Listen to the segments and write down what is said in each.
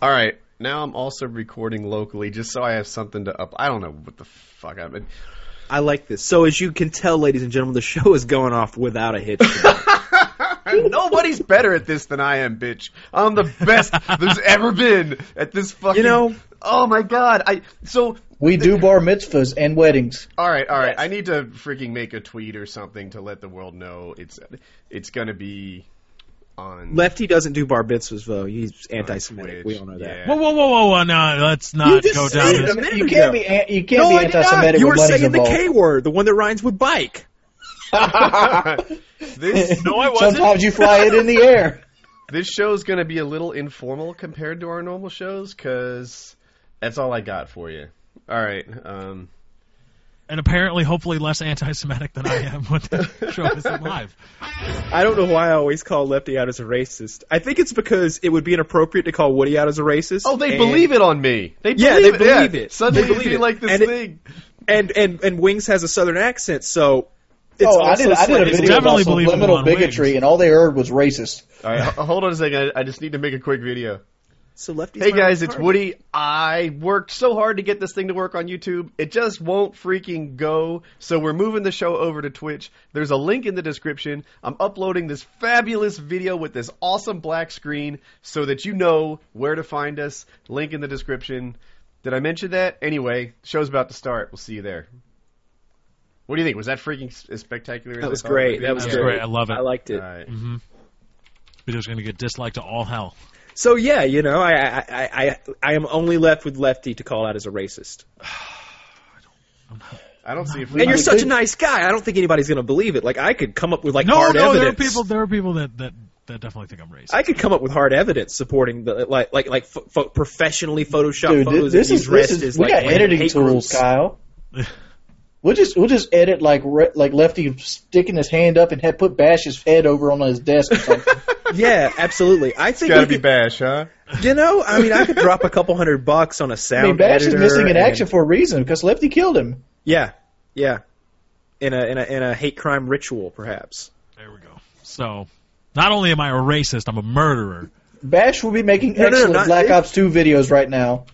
All right, now I'm also recording locally just so I have something to up. I don't know what the fuck I've been. I like this. So as you can tell, ladies and gentlemen, the show is going off without a hitch. Nobody's better at this than I am, bitch. I'm the best there's ever been at this fucking. You know- Oh my god! I so We do bar mitzvahs and weddings. all right, all right. I need to freaking make a tweet or something to let the world know it's it's gonna be on. Lefty doesn't do bar mitzvahs though. He's anti-Semitic. Twitch, We all know that. yeah. Whoa, whoa, whoa, whoa, whoa! No, let's You not go down this. You can't be an- you can't No, be I did not. anti-Semitic You were money's saying the. K word, the one that rhymes with bike. this No, I wasn't. Sometimes you fly it in the air. this show's gonna be a little informal compared to our normal shows because that's all I got for you. All right. Um, And apparently, hopefully, less anti-Semitic than I am when the show isn't live. I don't know why I always call Lefty out as a racist. I think it's because it would be inappropriate to call Woody out as a racist. oh, they and- believe it on me. They believe Yeah, they it. believe yeah. it. Suddenly They believe it. like this And it- thing. And and and Wings has a southern accent, so it's oh, I did. I did a video about definitely believable subliminal on bigotry, Wings. and all they heard was racist. All right, hold on a second. I I just need to make a quick video. So Lefty's Hey guys, it's. Woody. I worked so hard to get this thing to work on YouTube. It just won't freaking go. So we're moving the show over to Twitch. There's a link in the description. I'm uploading this fabulous video with this awesome black screen so that you know where to find us. Link in the description. Did I mention that? Anyway, show's about to start. We'll see you there. What do you think? Was that freaking spectacular? That was great. That was That's great. great. I love it. I liked it. All right. Mm-hmm. Video's going to get disliked to all hell. So yeah, you know, I I, I I I am only left with Lefty to call out as a racist. I don't I don't see if And you're I such a nice guy. I don't think anybody's going to believe it. Like I could come up with like no, hard no, there are evidence. people. There are people that that, that definitely think I'm racist. I could come up with hard evidence supporting the like like like ph- ph- professionally photoshopped Dude, photos this of is you this is as we like got random editing hate tools, groups. Kyle. We'll just we'll just edit like re- like Lefty sticking his hand up and had put Bash's head over on his desk or something. Yeah, absolutely. I think Gotta be could, Bash, huh? you know, I mean, I could drop a couple hundred bucks on a sound I mean, Bash is missing in and- action for a reason because Lefty killed him. Yeah, yeah. In a in a in a hate crime ritual, perhaps. There we go. So, not only am I a racist, I'm a murderer. Bash will be making No, no, no, excellent not- Black Ops 2 videos right now,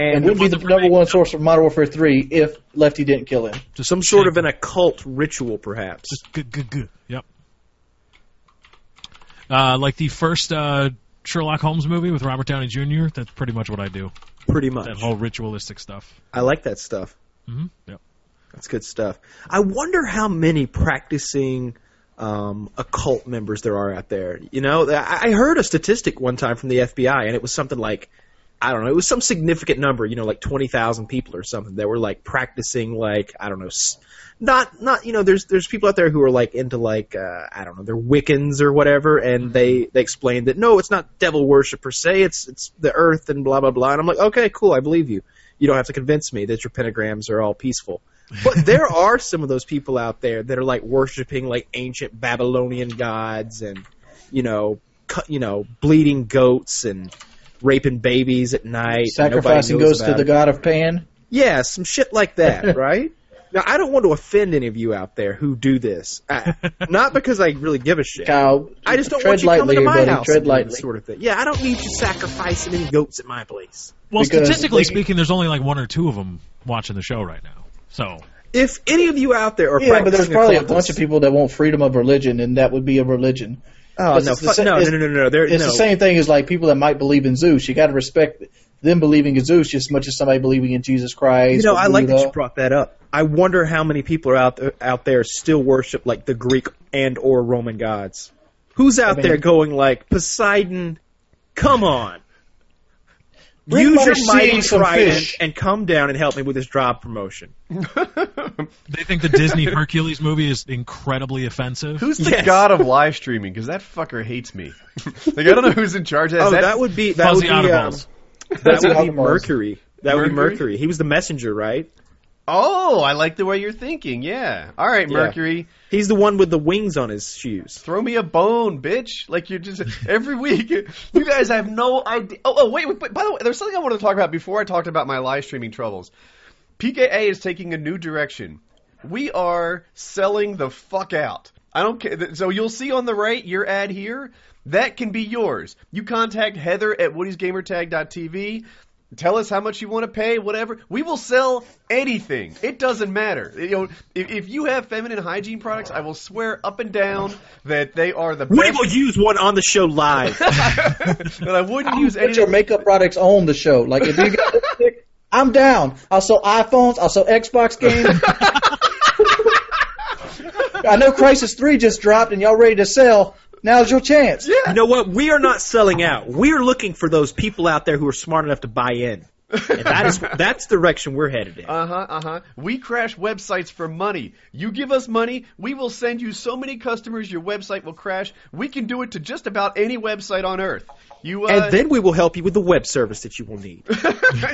and And would be the number one source for Modern Warfare 3 if Lefty didn't kill him. Just some sort of an occult ritual, perhaps. Just good, good, good. Yep. Uh, like the first uh, Sherlock Holmes movie with Robert Downey Jr. That's pretty much what I do. Pretty much. That whole ritualistic stuff. I like that stuff. hmm Yep. That's good stuff. I wonder how many practicing um, occult members there are out there. You know, I I heard a statistic one time from the FBI, and it was something like, I don't know, it was some significant number. You know, like twenty thousand people or something that were like practicing, like I don't know, s- not not you know, there's there's people out there who are like into like uh, I don't know, they're Wiccans or whatever, and they they explained that no, it's not devil worship per se, it's it's the earth and blah blah blah, and I'm like, okay, cool, I believe you. You don't have to convince me that your pentagrams are all peaceful. But there are some of those people out there that are like worshiping like ancient Babylonian gods and you know, cu- you know, bleeding goats and raping babies at night. Sacrificing knows goes to the it. god of Pan. Yeah, some shit like that, right? Now, I don't want to offend any of you out there who do this. I, not because I really give a shit. Kyle, I just don't want you lightly coming to my buddy. house Tread and doing lightly. this sort of thing. Yeah, I don't need you sacrificing any goats at my place. Well, Because statistically they- speaking, there's only like one or two of them watching the show right now. So, If any of you out there are Yeah, but there's probably a occultists- bunch of people that want freedom of religion, and that would be a religion. Oh no, the fu- sa- no, no, it's- no, no, no, There, It's no. the same thing as like people that might believe in Zeus. You got to respect them believing in Zeus just as much as somebody believing in Jesus Christ. You know, I like that you brought that up. I wonder how many people are out there, out there still worship like the Greek and or Roman gods. Who's out mean- there going like Poseidon? Come on, Bring use your mighty sea trident and come down and help me with this job promotion. they think the Disney Hercules movie is incredibly offensive. Who's the Yes. god of live streaming? Because that fucker hates me. like I don't know who's in charge of that. Oh, Is that, would be that Fuzzy would be um, that would be Mercury. That would be Mercury? Mercury. He was the messenger, right? Oh, I like the way you're thinking. Yeah. All right, Yeah. Mercury. He's the one with the wings on his shoes. Throw me a bone, bitch. Like you're just every week. You guys have no idea. Oh, oh wait, wait, wait. By the way, there's something I wanted to talk about before I talked about my live streaming troubles. PKA is taking a new direction. We are selling the fuck out. I don't care. So you'll see on the right your ad here. That can be yours. You contact Heather at woody'sgamertag.tv. Tell us how much you want to pay, whatever. We will sell anything. It doesn't matter. You know, if, if you have feminine hygiene products, I will swear up and down that they are the We best. will use one on the show live. but I wouldn't use Put your makeup products on the show. Like if you got lipstick, I'm down. I'll sell iPhones. I'll sell Xbox games. I know Crysis Three just dropped and y'all ready to sell. Now's your chance. you know what? We are not selling out. We are looking for those people out there who are smart enough to buy in. And that is that's the direction we're headed in. Uh huh, uh huh. We crash websites for money. You give us money, we will send you so many customers your website will crash. We can do it to just about any website on earth. You, uh, and then we will help you with the web service that you will need.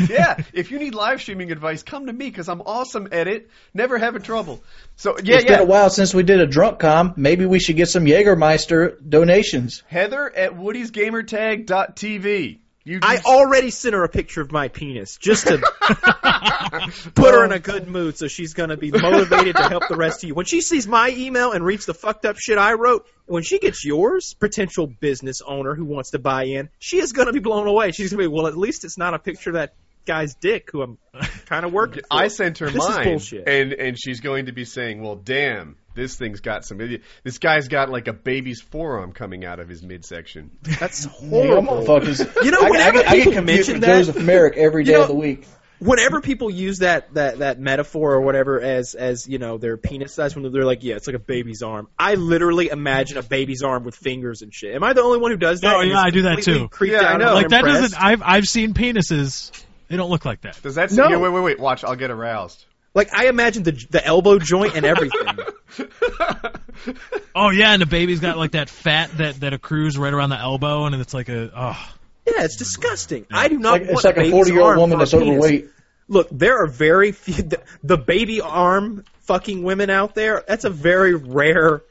yeah, if you need live streaming advice, come to me because I'm awesome at it. Never having trouble. So yeah, it's yeah. been a while since we did a drunk com. Maybe we should get some Jägermeister donations. Heather at Woody'sGamerTag.tv. You I just- already sent her a picture of my penis just to put her in a good mood so she's going to be motivated to help the rest of you. When she sees my email and reads the fucked up shit I wrote, when she gets yours, potential business owner who wants to buy in, she is going to be blown away. She's going to be, well, at least it's not a picture of that guy's dick who I'm kind of working for. I sent her This is mine, bullshit. and and she's going to be saying, "Well, damn, this thing's got some. This guy's got like a baby's forearm coming out of his midsection." That's Y'all horrible. motherfuckers. You know, I, I, whenever get- I get people confused mention with that- Joseph Merrick every day You know- of the week. whenever people use that that that metaphor or whatever as as you know their penis size when they're like yeah it's like a baby's arm i literally imagine a baby's arm with fingers and shit am i the only one who does that Oh, yeah, I do that too. creeped Yeah, I know. like that unimpressed? doesn't. I've I've seen penises. They don't look like that. Does that? No. yeah, wait, wait, wait. Watch. I'll get aroused. like i imagine the the elbow joint and everything Oh yeah, and the baby's got like that fat that that accrues right around the elbow, and it's like a oh. yeah it's disgusting i do not Like, want it's like a 40 year old woman that's penis. overweight. look there are very few the, the baby arm fucking women out there that's a very rare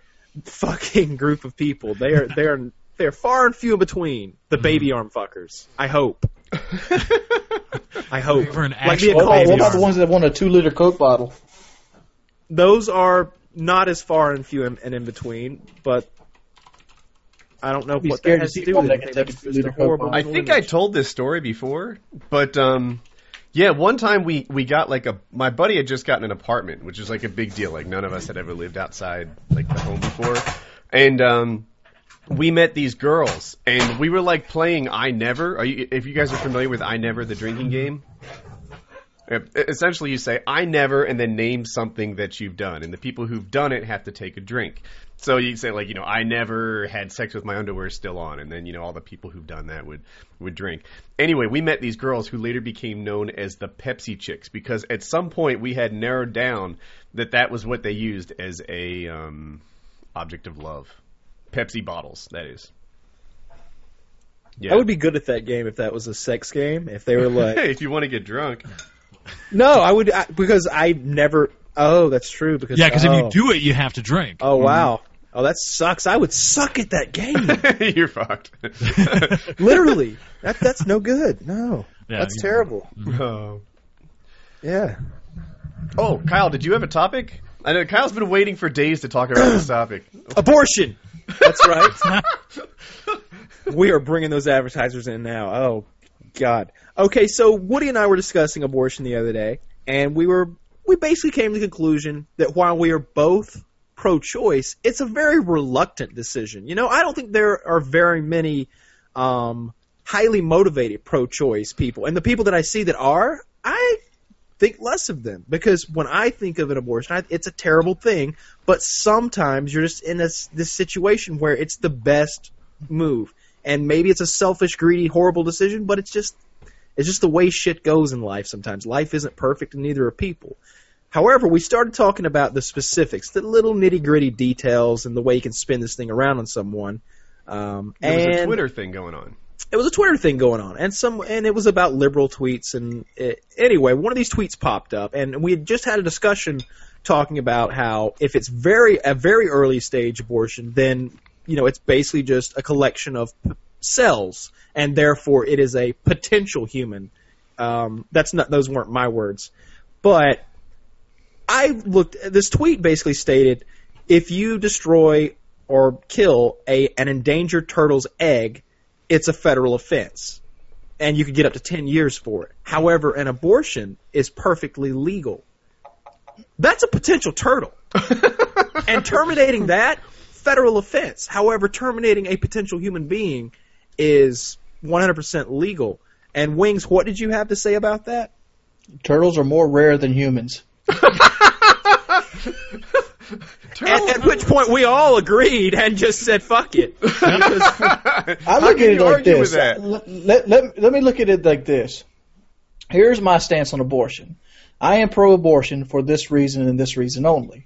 fucking group of people they are they are they're far and few in between the mm-hmm. baby arm fuckers i hope i hope For an like What what about arm. the ones that want a two liter Coke bottle? those are not as far and few and, and in between but I don't know what scared that has to do with that it. can Maybe take it's a just a liter Coke horrible bottle. I think I told this story before, but um, yeah, one time we we got like a my buddy had just gotten an apartment, which is like a big deal. Like none of us had ever lived outside like the home before, and um, we met these girls, and we were like playing I Never. Are you? If you guys are familiar with I Never, the drinking game. Essentially, you say "I never" and then name something that you've done, and the people who've done it have to take a drink. So you say like, you know, I never had sex with my underwear still on, and then you know all the people who've done that would would drink. Anyway, we met these girls who later became known as the Pepsi Chicks because at some point we had narrowed down that that was what they used as a um, object of love. Pepsi bottles, that is. Yeah. I would be good at that game if that was a sex game. If they were like, Hey, if you want to get drunk. No, I would I, because I never. Oh, that's true. Because Yeah, because if oh. you do it, you have to drink. Oh mm-hmm. wow. Oh, that sucks. I would suck at that game. You're fucked. Literally. That that's no good. No. Yeah, that's terrible. Mm-hmm. oh. Yeah. Oh, Kyle, did you have a topic? I know Kyle's been waiting for days to talk about this topic. Abortion. That's right. we are bringing those advertisers in now. Oh, God. Okay, so Woody and I were discussing abortion the other day, and we were we basically came to the conclusion that while we are both pro-choice, it's a very reluctant decision. You know, I don't think there are very many um, highly motivated pro-choice people, and the people that I see that are, I think less of them because when I think of an abortion, I, it's a terrible thing. But sometimes you're just in this this situation where it's the best move, and maybe it's a selfish, greedy, horrible decision, but it's just it's just the way shit goes in life. Sometimes life isn't perfect, and neither are people. However, we started talking about the specifics, the little nitty gritty details, and the way you can spin this thing around on someone. Um, There was a Twitter thing going on. it was a Twitter thing going on, and some, and it was about liberal tweets. And it, anyway, one of these tweets popped up, and we had just had a discussion talking about how if it's very a very early stage abortion, then you know it's basically just a collection of cells, and therefore it is a potential human. Um, that's not; those weren't my words, but I looked. This tweet basically stated if you destroy or kill a an endangered turtle's egg, it's a federal offense, and you could get up to ten years for it. However, an abortion is perfectly legal. That's a potential turtle, and terminating that federal offense. However, terminating a potential human being is 100% legal. And Wings, what did you have to say about that? Turtles are more rare than humans. At, at which point we all agreed and just said fuck it. Because- I How look can at it like this. Let, let, let, let me look at it like this. Here's my stance on abortion. I am pro-abortion for this reason and this reason only.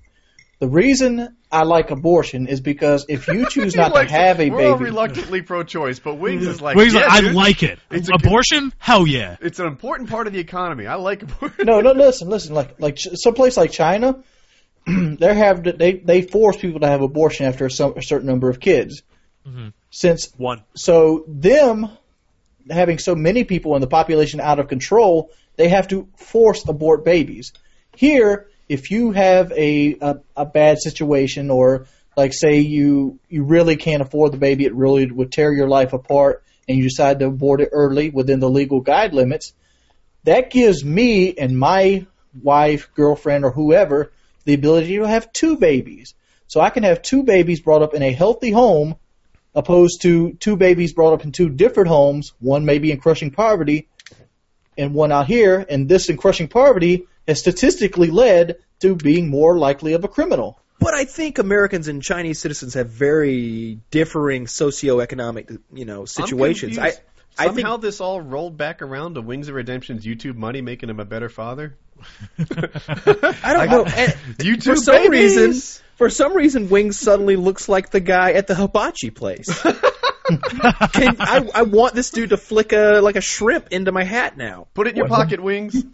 The reason I like abortion is because if you choose not to have a baby, we're all baby, reluctantly pro-choice, but Wings is like, Wings yeah, like, I dude. like it. It's a- Abortion? Hell yeah. It's an important part of the economy. I like abortion. no, no, listen, listen. Like, like some place like China, they have they they force people to have abortion after a, some, a certain number of kids. Mhm. Since One. so them having so many people and the population out of control, they have to force abort babies. Here, if you have a, a a bad situation or like say you you really can't afford the baby, it really would tear your life apart, and you decide to abort it early within the legal guide limits, that gives me and my wife, girlfriend, or whoever the ability to have two babies. So I can have two babies brought up in a healthy home opposed to two babies brought up in two different homes, one maybe in crushing poverty and one out here, and this in crushing poverty has statistically led to being more likely of a criminal. But I think Americans and Chinese citizens have very differing socioeconomic, you know, situations. I'm I confused. I think Somehow this all rolled back around to Wings of Redemption's YouTube money making him a better father. I don't know. And YouTube for some babies! reason, for some reason, Wings suddenly looks like the guy at the hibachi place. Can, I, I want this dude to flick a like a shrimp into my hat now. Put it in your pocket, Wings.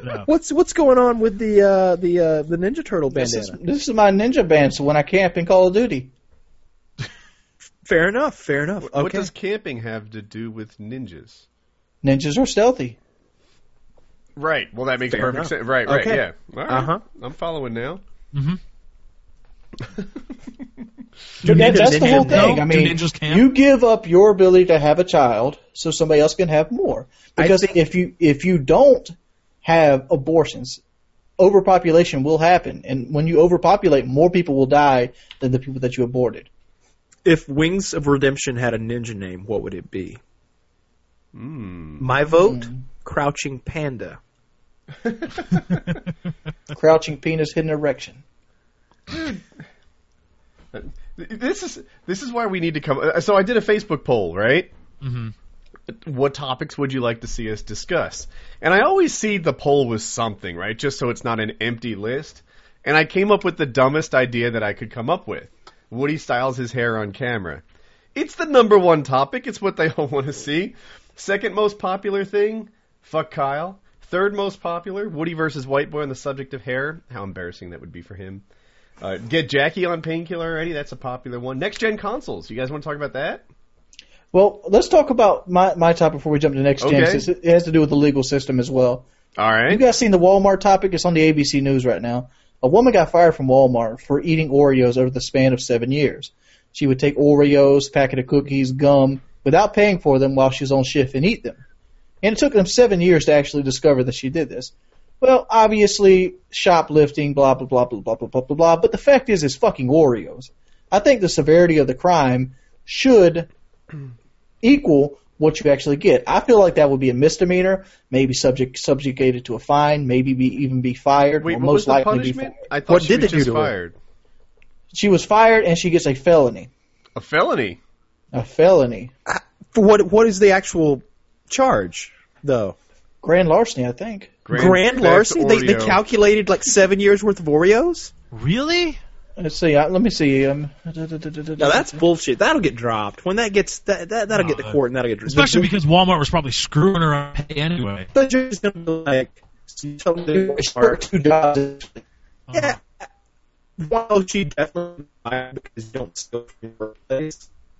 No. What's what's going on with the uh, the uh, the Ninja Turtle This is, bandana? this is my ninja band, so when I camp in Call of Duty. Fair enough. Fair enough. Okay. What does camping have to do with ninjas? Ninjas are stealthy. Right. Well, that makes Fair perfect enough. sense. Right. Right. Okay. Yeah. All right. Uh-huh. I'm following now. hmm But that, that's the whole thing. though? I mean, you give up your ability to have a child so somebody else can have more. Because think- if you if you don't have abortions, overpopulation will happen, and when you overpopulate, more people will die than the people that you aborted. If Wings of Redemption had a ninja name, what would it be? Mm. My vote, Crouching Panda. Crouching penis, hidden erection. This is this is why we need to come. uh, So I did a Facebook poll, right? hmm What topics would you like to see us discuss? And I always see the poll was something, right? Just so it's not an empty list. And I came up with the dumbest idea that I could come up with. Woody styles his hair on camera. It's the number one topic. It's what they all want to see. Second most popular thing, fuck Kyle. Third most popular, Woody versus White Boy on the subject of hair. How embarrassing that would be for him. Uh, get Jackie on painkiller already. That's a popular one. Next gen consoles. You guys want to talk about that? Well, let's talk about my my topic before we jump to next gen. Okay. It has to do with the legal system as well. All right. You guys seen the Walmart topic? It's on the ABC News right now. A woman got fired from Walmart for eating Oreos over the span of seven years. She would take Oreos, packet of cookies, gum, without paying for them while she was on shift and eat them. And it took them seven years to actually discover that she did this. Well, obviously, shoplifting, blah, blah, blah, blah, blah, blah, blah, blah, blah. But the fact is, it's fucking Oreos. I think the severity of the crime should equal what you actually get. I feel like that would be a misdemeanor, maybe subject subjugated to a fine, maybe be even be fired, Wait, or what most was the likely punishment? be fired. I thought What she did was they do just to her? fired. She was fired and she gets a felony. A felony. A felony. For what? What is the actual charge, though? Grand larceny, I think. Grand, theft larceny? They, they calculated like seven years worth of Oreos. Really? Let's see. uh, Let me see. Um, Now that's bullshit. That'll get dropped when that gets that, that that'll get to Uh, court and that'll get dropped. Especially because Walmart was probably screwing her on anyway. They're just gonna be like, work two jobs. yeah. While she definitely fired because you don't steal from your workplace.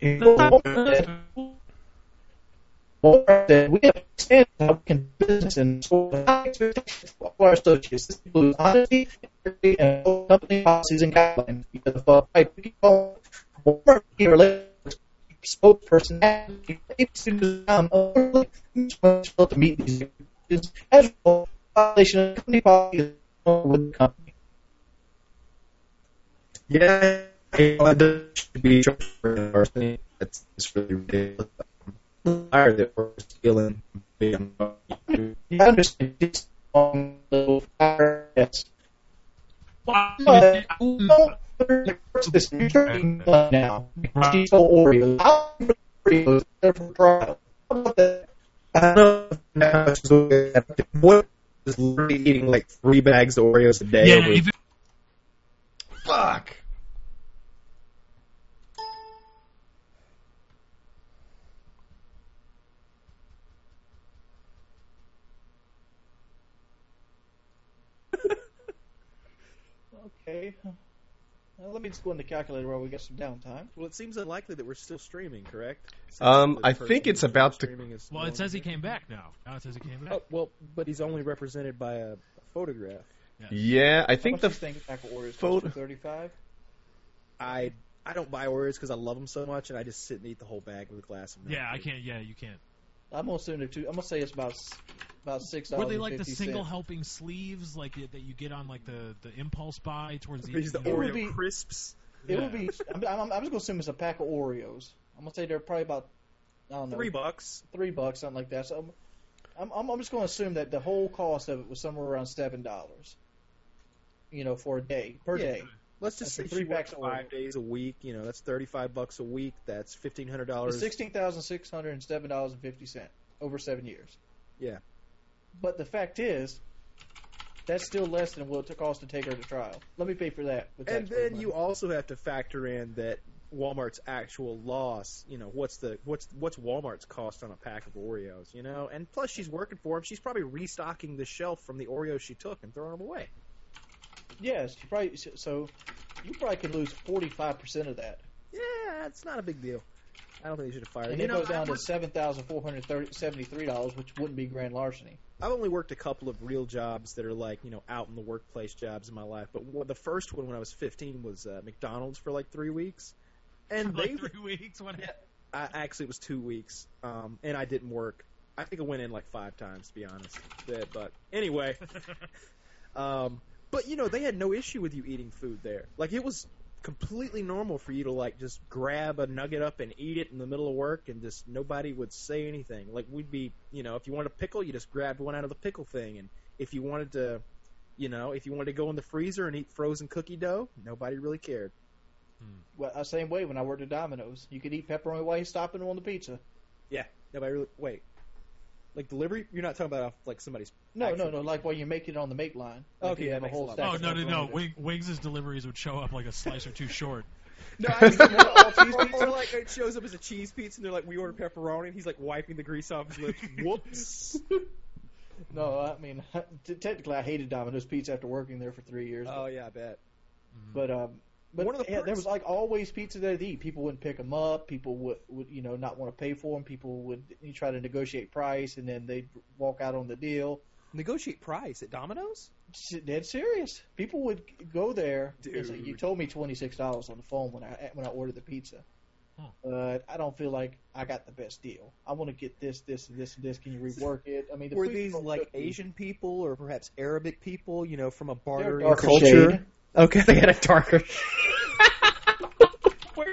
is- Walmart said we have standards how we can business and of for all our associates. This includes honesty, integrity, and company policies and guidelines. Because if a right we can call Walmart here spokesperson to to meet these as well violation of company policy with the company. Yeah, it should be charged for larceny. That's it's really ridiculous. Um, Liar that we're stealing. Yeah, I understand. It's on the fire. Yes. Wow. But don't reverse this trade now. She sold Oreos. I'll give Oreos there for trial. How about that? I don't know if now it's okay. What is literally eating like three bags of Oreos a day? Yeah, over- even Fuck. Okay. Well, let me just go in the calculator while we get some downtime. well, it seems unlikely that we're still streaming, correct? Since Um, the I person think it's who's about to- streaming is well, no it says he longer- came back now. Now it says he came back. Oh, well, but he's only represented by a, a photograph. Yeah, I How think much the do you think pack of Oreos photo- Thirty-five. I I don't buy Oreos because I love them so much, and I just sit and eat the whole bag with a glass of milk. Yeah, I can't. Yeah, you can't. I'm gonna assume they're two. I'm gonna say it's about about six Were they like the single helping sleeves, like that you get on like the the impulse buy towards the? These the you know- Oreo be- crisps. It Yeah. would be. I'm, I'm, I'm just gonna assume it's a pack of Oreos. I'm gonna say they're probably about. I don't know. Three bucks. three bucks, something like that. So I'm, I'm, I'm, I'm just going to assume that the whole cost of it was somewhere around seven dollars. You know, for a day per Yeah. day. Let's just That's say three she works packs five days a week. You know, that's thirty-five bucks a week. That's fifteen hundred dollars. Sixteen thousand six hundred and seven dollars and fifty cent over seven years. Yeah. But the fact is, that's still less than what it cost to take her to trial. Let me pay for that. And then money. you also have to factor in that Walmart's actual loss. You know, what's the what's what's Walmart's cost on a pack of Oreos? You know, and plus she's working for him. She's probably restocking the shelf from the Oreos she took and throwing them away. Yes, you probably so you probably could lose forty five percent of that, Yeah, it's not a big deal. I don't think they should have fired. and her. it You know, goes down I've to seven thousand four hundred seventy three dollars, which wouldn't be grand larceny. I've only worked a couple of real jobs that are like you know out in the workplace jobs in my life, but one- the first one when I was 15 was uh, McDonald's for like three weeks, and they like three weeks. What? I, actually it was two weeks, um, and I didn't work. I think I went in like five times to be honest. But, but anyway, um, but you know they had no issue with you eating food there. Like it was completely normal for you to like just grab a nugget up and eat it in the middle of work, and just nobody would say anything. Like we'd be, you know, if you wanted a pickle, you just grabbed one out of the pickle thing, and if you wanted to. You know, if you wanted to go in the freezer and eat frozen cookie dough, nobody really cared. Well, uh, same way when I worked at Domino's, you could eat pepperoni while you're stopping on the pizza. Yeah, nobody really wait. Like delivery? You're not talking about off like somebody's. No, no, no. Like while you make it on the make line. Like Okay, you that a makes whole lot stack Oh of no, no, no! pepperoni. Wing, Wings' deliveries would show up like a slice or two short. No, I mean, all cheese pizza. Or like it shows up as a cheese pizza, and they're like, "We order pepperoni," and he's like wiping the grease off his lips. Whoops. No, I mean, t- technically, I hated Domino's Pizza after working there for three years. oh yeah, I bet. But um, but the yeah, there was like always pizza there to eat. People wouldn't pick them up. People would, would you know not want to pay for them. People would you try to negotiate price, and then they'd walk out on the deal. Negotiate price at Domino's? Dead serious. People would go there. and say, Dude. you told me twenty six dollars on the phone when I when I ordered the pizza. Huh. But I don't feel like I got the best deal. I want to get this, this, and this, and this. Can you rework it? I mean, the Were these like. Asian people or perhaps Arabic people? You know, from a bartering culture? shade. Okay, they had a darker.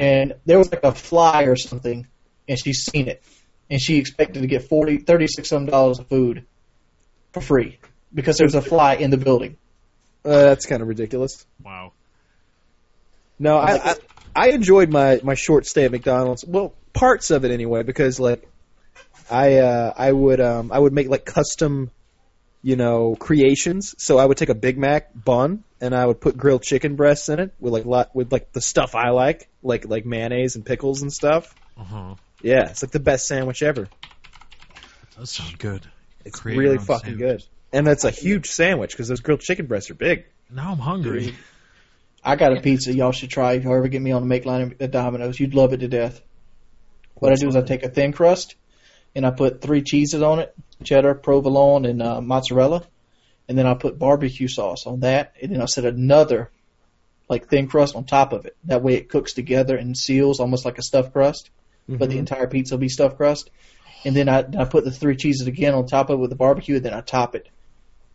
And there was like a fly or something, and she's seen it, and she expected to get forty, thirty-six some dollars of food for free because there was a fly in the building. Uh, that's kind of ridiculous. Wow. No, I, I I enjoyed my my short stay at McDonald's. Well, parts of it anyway, because like I uh, I would um I would make like custom, you know, creations. So I would take a Big Mac bun and I would put grilled chicken breasts in it with like lot with like the stuff I like, like like mayonnaise and pickles and stuff. Uh huh. Yeah, it's like the best sandwich ever. That sounds good. It's Create really fucking sandwich. good. And it's a huge sandwich because those grilled chicken breasts are big. Now I'm hungry. I got a pizza y'all should try if you ever get me on the make line at Domino's. You'd love it to death. What I do is I take a thin crust and I put three cheeses on it, cheddar, provolone, and uh, mozzarella, and then I put barbecue sauce on that, and then I set another like thin crust on top of it. That way it cooks together and seals almost like a stuffed crust, but the entire pizza will be stuffed crust. And then I, I put the three cheeses again on top of it with the barbecue, and then I top it.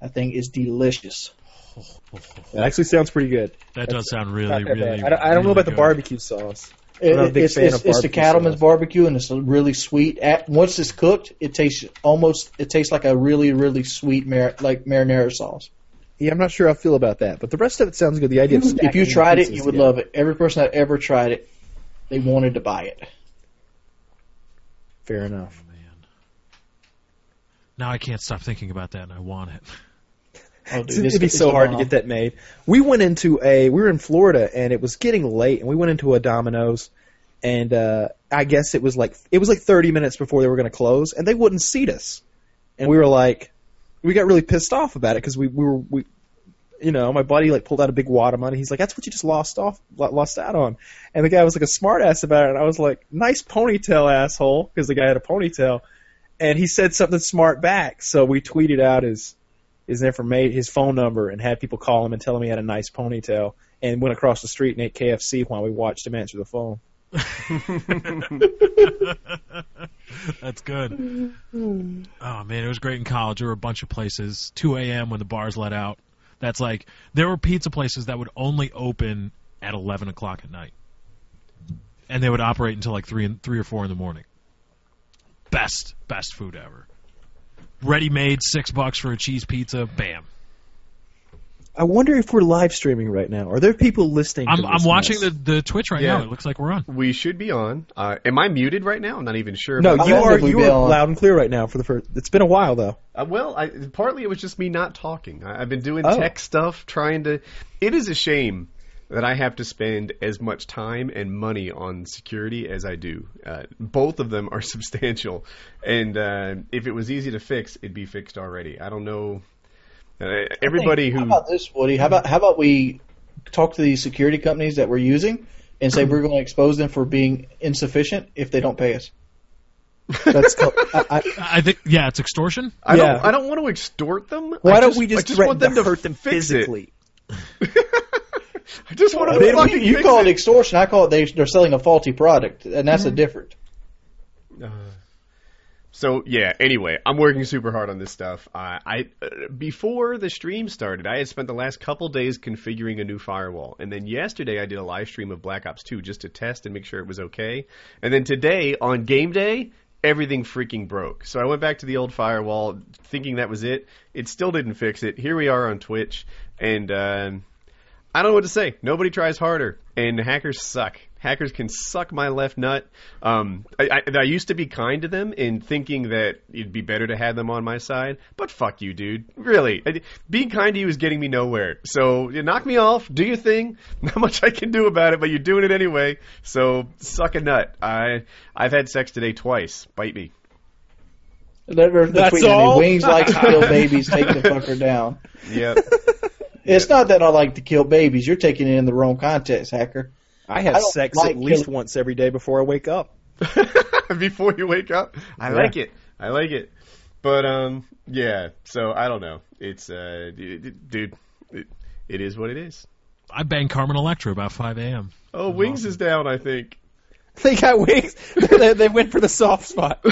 That thing is delicious. It actually sounds pretty good. That does sound really, Not really. I don't, I don't know really about the barbecue sauce. It, I'm a big it's, fan it's, of it's the barbecue Cattlemen's sauce. barbecue, and it's really sweet. At, once it's cooked, it tastes almost. It tastes like a really, really sweet mar- like marinara sauce. Yeah, I'm not sure how I feel about that, but the rest of it sounds good. The idea of If you tried it, you would love it. Every person that ever tried it, they wanted to buy it. Fair enough. Oh, man. Now I can't stop thinking about that, and I want it. Oh, dude, It'd be so hard to get that made. We went into a we were in Florida and it was getting late and we went into a Domino's and uh I guess it was like it was like 30 minutes before they were going to close and they wouldn't seat us. And we were like we got really pissed off about it cuz we we were we you know, my buddy like pulled out a big wad of money. He's like, "That's what you just lost off, lost out on." And the guy was like a smart ass about it, and I was like, "Nice ponytail, asshole," because the guy had a ponytail. And he said something smart back, so we tweeted out his his information, his phone number, and had people call him and tell him he had a nice ponytail, and went across the street and ate KFC while we watched him answer the phone. That's good. Oh man, it was great in college. There were a bunch of places. 2 a.m. when the bars let out. That's like there were pizza places that would only open at 11 o'clock at night, and they would operate until like three and three or four in the morning. Best, best food ever. Ready made, six bucks for a cheese pizza. Bam. I wonder if we're live streaming right now. Are there people listening? I'm to I'm watching the the Twitch right Yeah. now. It looks like we're on. We should be on. Uh, am I muted right now? I'm not even sure. No, you are You are on? loud and clear right now for the first. It's been a while though. Uh, well, I, partly it was just me not talking. I, I've been doing Oh. tech stuff, trying to. It is a shame that I have to spend as much time and money on security as I do. Uh, both of them are substantial, and uh, if it was easy to fix, it'd be fixed already. I don't know. Uh, everybody How who about this, Woody? How about how about we talk to these security companies that we're using and say we're going to expose them for being insufficient if they don't pay us? That's called, I, I, I think yeah, it's extortion. I Yeah. don't I don't want to extort them. why I don't just, we I just, just threaten want them to to hurt them fix it. physically? I just want to Then fucking you, you fix call it. it extortion. I call it they, they're selling a faulty product, and that's a different. Uh, so yeah. Anyway, I'm working super hard on this stuff. Uh, I uh, before the stream started, I had spent the last couple days configuring a new firewall, and then yesterday I did a live stream of Black Ops 2 just to test and make sure it was okay. And then today on game day, everything freaking broke. So I went back to the old firewall, thinking that was it. It still didn't fix it. Here we are on Twitch, and. um I don't know what to say. Nobody tries harder, and hackers suck. Hackers can suck my left nut. Um, I, I, I used to be kind to them in thinking that it'd be better to have them on my side, but fuck you, dude. Really, I, being kind to you is getting me nowhere. So you knock me off, do your thing. Not much I can do about it, but you're doing it anyway. So suck a nut. I I've had sex today twice. Bite me. They're, they're That's tweeting at me, all? Wings like steel babies. Take the fucker down. Yep. It's not that I like to kill babies. You're taking it in the wrong context, hacker. I have I sex like at least killing- once every day before I wake up. before you wake up. I Yeah. like it. I like it. But um, yeah. So I don't know. It's uh, d- d- dude. It, it is what it is. I banged Carmen Electra about 5 a.m. Oh, wings is down. I think. They got wings. they, they went for the soft spot.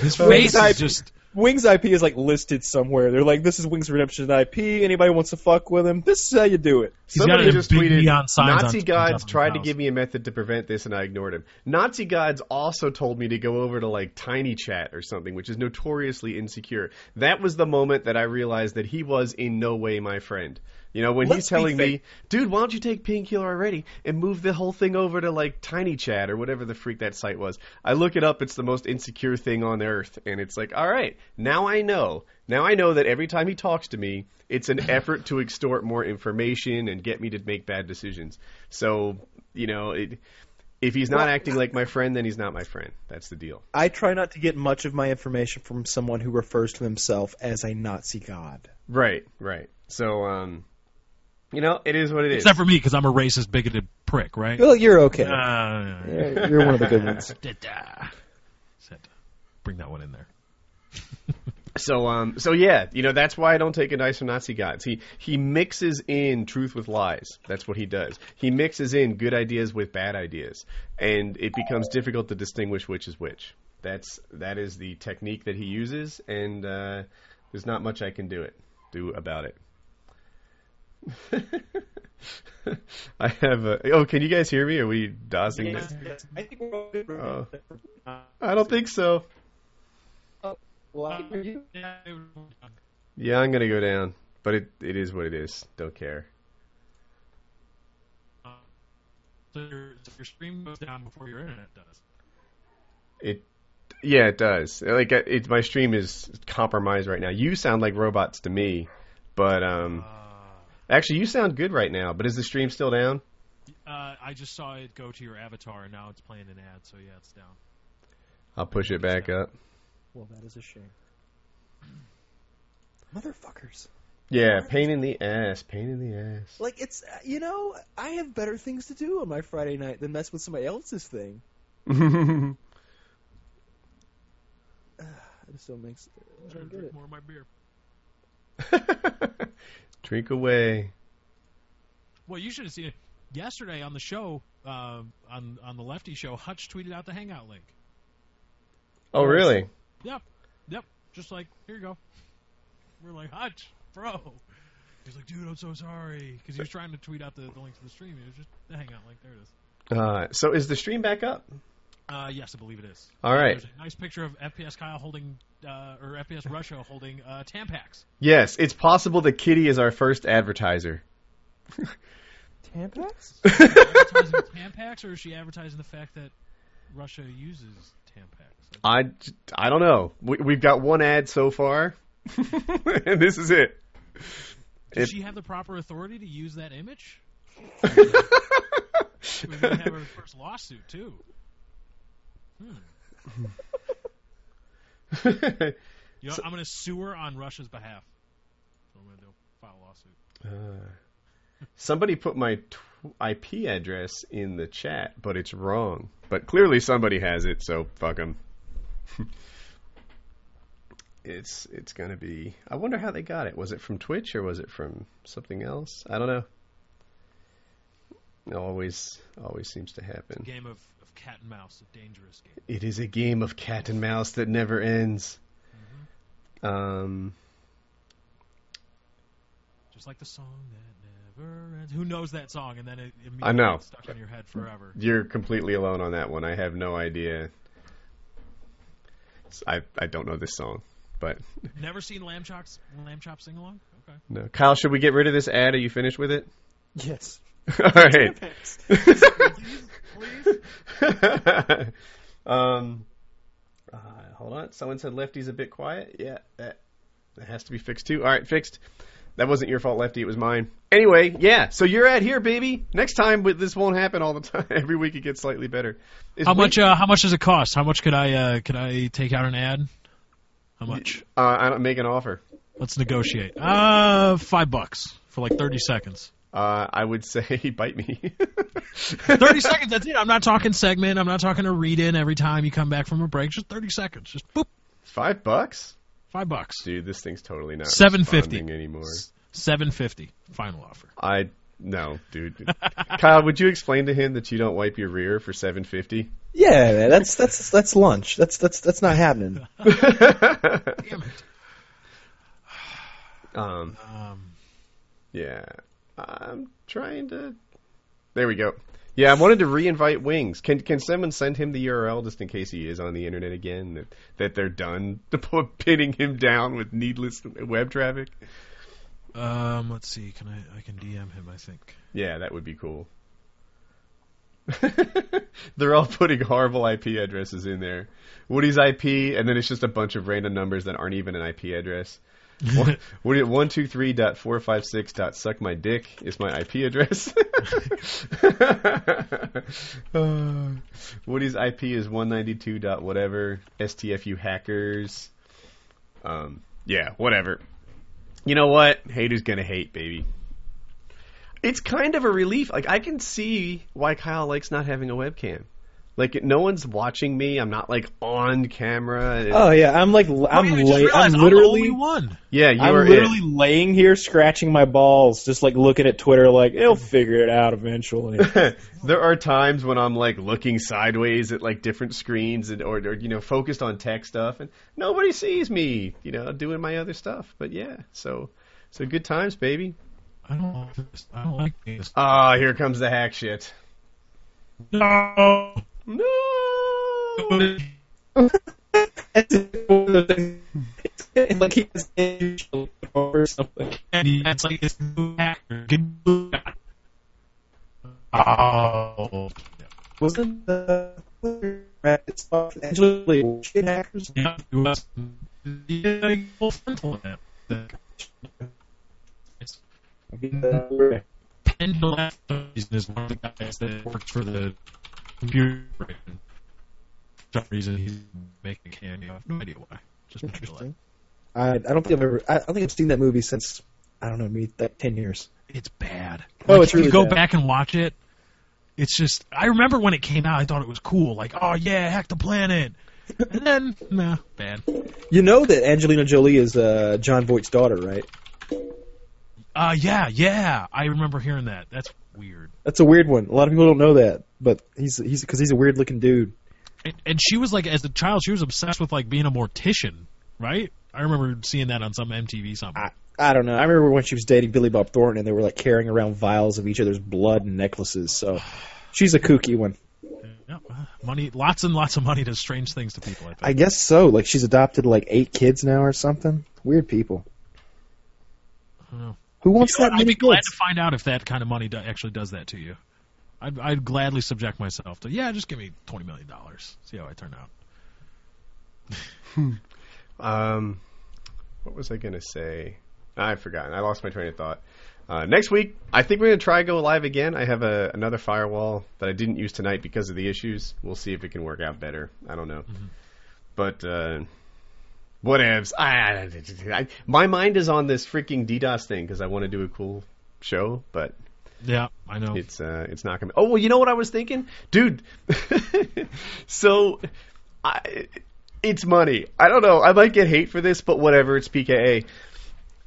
His face is just Wings IP is like listed somewhere. They're like, this is Wings Redemption IP. Anybody wants to fuck with him? This is how you do it. He's Somebody just tweeted, Nazi on- gods on tried to give me a method to prevent this and I ignored him. Nazi gods also told me to go over to like Tiny Chat or something, which is notoriously insecure. That was the moment that I realized that he was in no way my friend. You know, when Let's he's telling me, dude, why don't you take Painkiller already and move the whole thing over to like Tiny Chat or whatever the freak that site was. I look it up, it's the most insecure thing on earth. And it's like, all right, now I know. Now I know that every time he talks to me, it's an effort to extort more information and get me to make bad decisions. So, you know, it, if he's not acting like my friend, then he's not my friend. That's the deal. I try not to get much of my information from someone who refers to himself as a Nazi god. Right, right. So, um, you know, it is what it is. Except for me, because I'm a racist, bigoted prick, right? Well, you're okay. Uh, You're you're one of the good ones. da-da. Said, Bring that one in there. So um so yeah, you know that's why I don't take advice from Nazi gods. He he mixes in truth with lies. That's what he does. He mixes in good ideas with bad ideas, and it becomes difficult to distinguish which is which. That's that is the technique that he uses, and uh, there's not much I can do it do about it. I have a, oh, can you guys hear me? Are we dosing this? I think we're all good. Oh. I don't think so. Well, I hear you. Yeah, it was- Yeah, I'm gonna go down, but it it is what it is. Don't care. uh, so, your, so your stream goes down before your internet does. It, yeah, it does. Like uh, it, my stream is compromised right now. You sound like robots to me, but um, actually, you sound good right now. But is the stream still down? Uh, I just saw it go to your avatar, and now it's playing an ad. So yeah, it's down. I'll push it back up. Well, that is a shame. Motherfuckers. Yeah, pain in the ass. Pain in the ass. Like it's uh, you know I have better things to do on my Friday night than mess with somebody else's thing. It still makes. I Trying to drink it. more of my beer. Drink away. Well, you should have seen it yesterday on the show, uh, on on the Lefty show. Hutch tweeted out the Hangout link. Oh, really? Yep, yep. Just like here you go. We're like Hutch, bro. He's like, dude, I'm so sorry because he was trying to tweet out the, the link to the stream. It was just the Hangout link. There it is. Uh, so is the stream back up? Uh, yes, I believe it is. All right. There's a nice picture of FPS Kyle holding, uh, or FPS Russia holding uh, Tampax. Yes, it's possible that Kitty is our first advertiser. Tampax? advertising Tampax, or is she advertising the fact that Russia uses Tampax? I, I don't know. We, we've got one ad so far, and this is it. Does It- she have the proper authority to use that image? We're gonna have her first lawsuit too. Hmm. You know, I'm gonna sue her on Russia's behalf. So I'm gonna file a lawsuit. Somebody put my tw- IP address in the chat, but it's wrong. But clearly somebody has it, so fuck them. it's it's gonna be. I wonder how they got it. Was it from Twitch or was it from something else? I don't know. It always always seems to happen. Game of cat and mouse, a dangerous game. It is a game of cat and mouse that never ends. Um, Just like the song that never ends. Who knows that song? And then it immediately I know. gets stuck in your head forever. you're completely alone on that one. I have no idea. I I don't know this song, but Never seen Lamb Chops Lamb Chop sing along? Okay. no. Kyle, should we get rid of this ad? Are you finished with it? Yes. All right. Please? um, uh, hold on. Someone said Lefty's a bit quiet. Yeah, that that has to be fixed too. All right, fixed. That wasn't your fault, Lefty. It was mine. Anyway, yeah. So you're at here, baby. Next time, but this won't happen all the time. Every week it gets slightly better. Is How Win- much? Uh, how much does it cost? How much could I? Uh, could I take out an ad? How much? Uh, I don't make an offer. Let's negotiate. Uh, five bucks for like thirty seconds. Uh, I would say bite me. Thirty seconds. That's it. I'm not talking segment. I'm not talking a read in every time you come back from a break. Just thirty seconds. Just boop. Five bucks, Five bucks. dude. This thing's totally not $7.50. anymore. Seven fifty. Final offer. I no, dude. Kyle, would you explain to him that you don't wipe your rear for seven fifty? Yeah, man, that's that's that's lunch. That's that's that's not happening. Damn it. um, Um, yeah, I'm trying to. There we go. Yeah, I wanted to re-invite Wings. Can can someone send him the URL just in case he is on the internet again? That that they're done pinning him down with needless web traffic. um, let's see. Can I? I can DM him. I think. Yeah, that would be cool. They're all putting horrible IP addresses in there. Woody's IP, and then it's just a bunch of random numbers that aren't even an IP address. One- one two three dot four five six dot suck my dick is my IP address. Uh, Woody's IP is one ninety two dot whatever. STFU hackers. Um, yeah, whatever. You know what? Haters gonna hate, baby. It's kind of a relief. Like I can see why Kyle likes not having a webcam. Like no one's watching me. I'm not like on camera. Oh yeah, I'm like Oh, I'm yeah, I just lay- realized I'm the literally only one. yeah, you I'm are literally it. laying here scratching my balls, just like looking at Twitter, like they'll figure it out eventually. there are times when I'm like looking sideways at like different screens and or, or you know focused on tech stuff and nobody sees me, you know, doing my other stuff. But yeah, so so good times, baby. I don't like this. I don't like this. Ah, here comes the hack shit. No. No. It's like he was or something. And he- it's like it's new. Get- Oh. Wasn't the it's Angela shit hackers? Yeah, it was- yeah, will frontal. The Pendle is one of the guys that works for the computer. For some reason, he's making cameo. I have no idea why. Just Interesting. I I don't think I've ever I, I don't think I've seen that movie since I don't know maybe like ten years. It's bad. Oh, Like, it's if you go bad. back and watch it. It's just I remember when it came out, I thought it was cool. Like, oh yeah, hack the planet. And then, nah, bad. You know that Angelina Jolie is uh, Jon Voight's daughter, right? Uh, yeah, yeah. I remember hearing that. That's weird. That's a weird one. A lot of people don't know that, but he's he's because he's a weird looking dude. And, and she was like, as a child, she was obsessed with like being a mortician, right? I remember seeing that on some MTV something. I, I don't know. I remember when she was dating Billy Bob Thornton, and they were like carrying around vials of each other's blood and necklaces. So she's a kooky one. Yeah, uh, money, lots and lots of money does strange things to people. I think. I guess so. Like she's adopted like eight kids now or something. Weird people. I don't know. Who wants You know that what? I'd many be glad to find out if that kind of money do, actually does that to you. I'd, I'd gladly subject myself to. Yeah, just give me twenty million dollars. See how I turn out. Um, what was I gonna say? I've forgotten. I lost my train of thought. Uh, next week, I think we're gonna try go live again. I have a, another firewall that I didn't use tonight because of the issues. We'll see if it can work out better. I don't know, but uh, whatevs. I, I, my mind is on this freaking DDoS thing because I want to do a cool show, but Yeah, I know. it's uh, it's not gonna. Be... Oh well, you know what I was thinking, dude. so, I, it's money. I don't know. I might get hate for this, but whatever. It's PKA.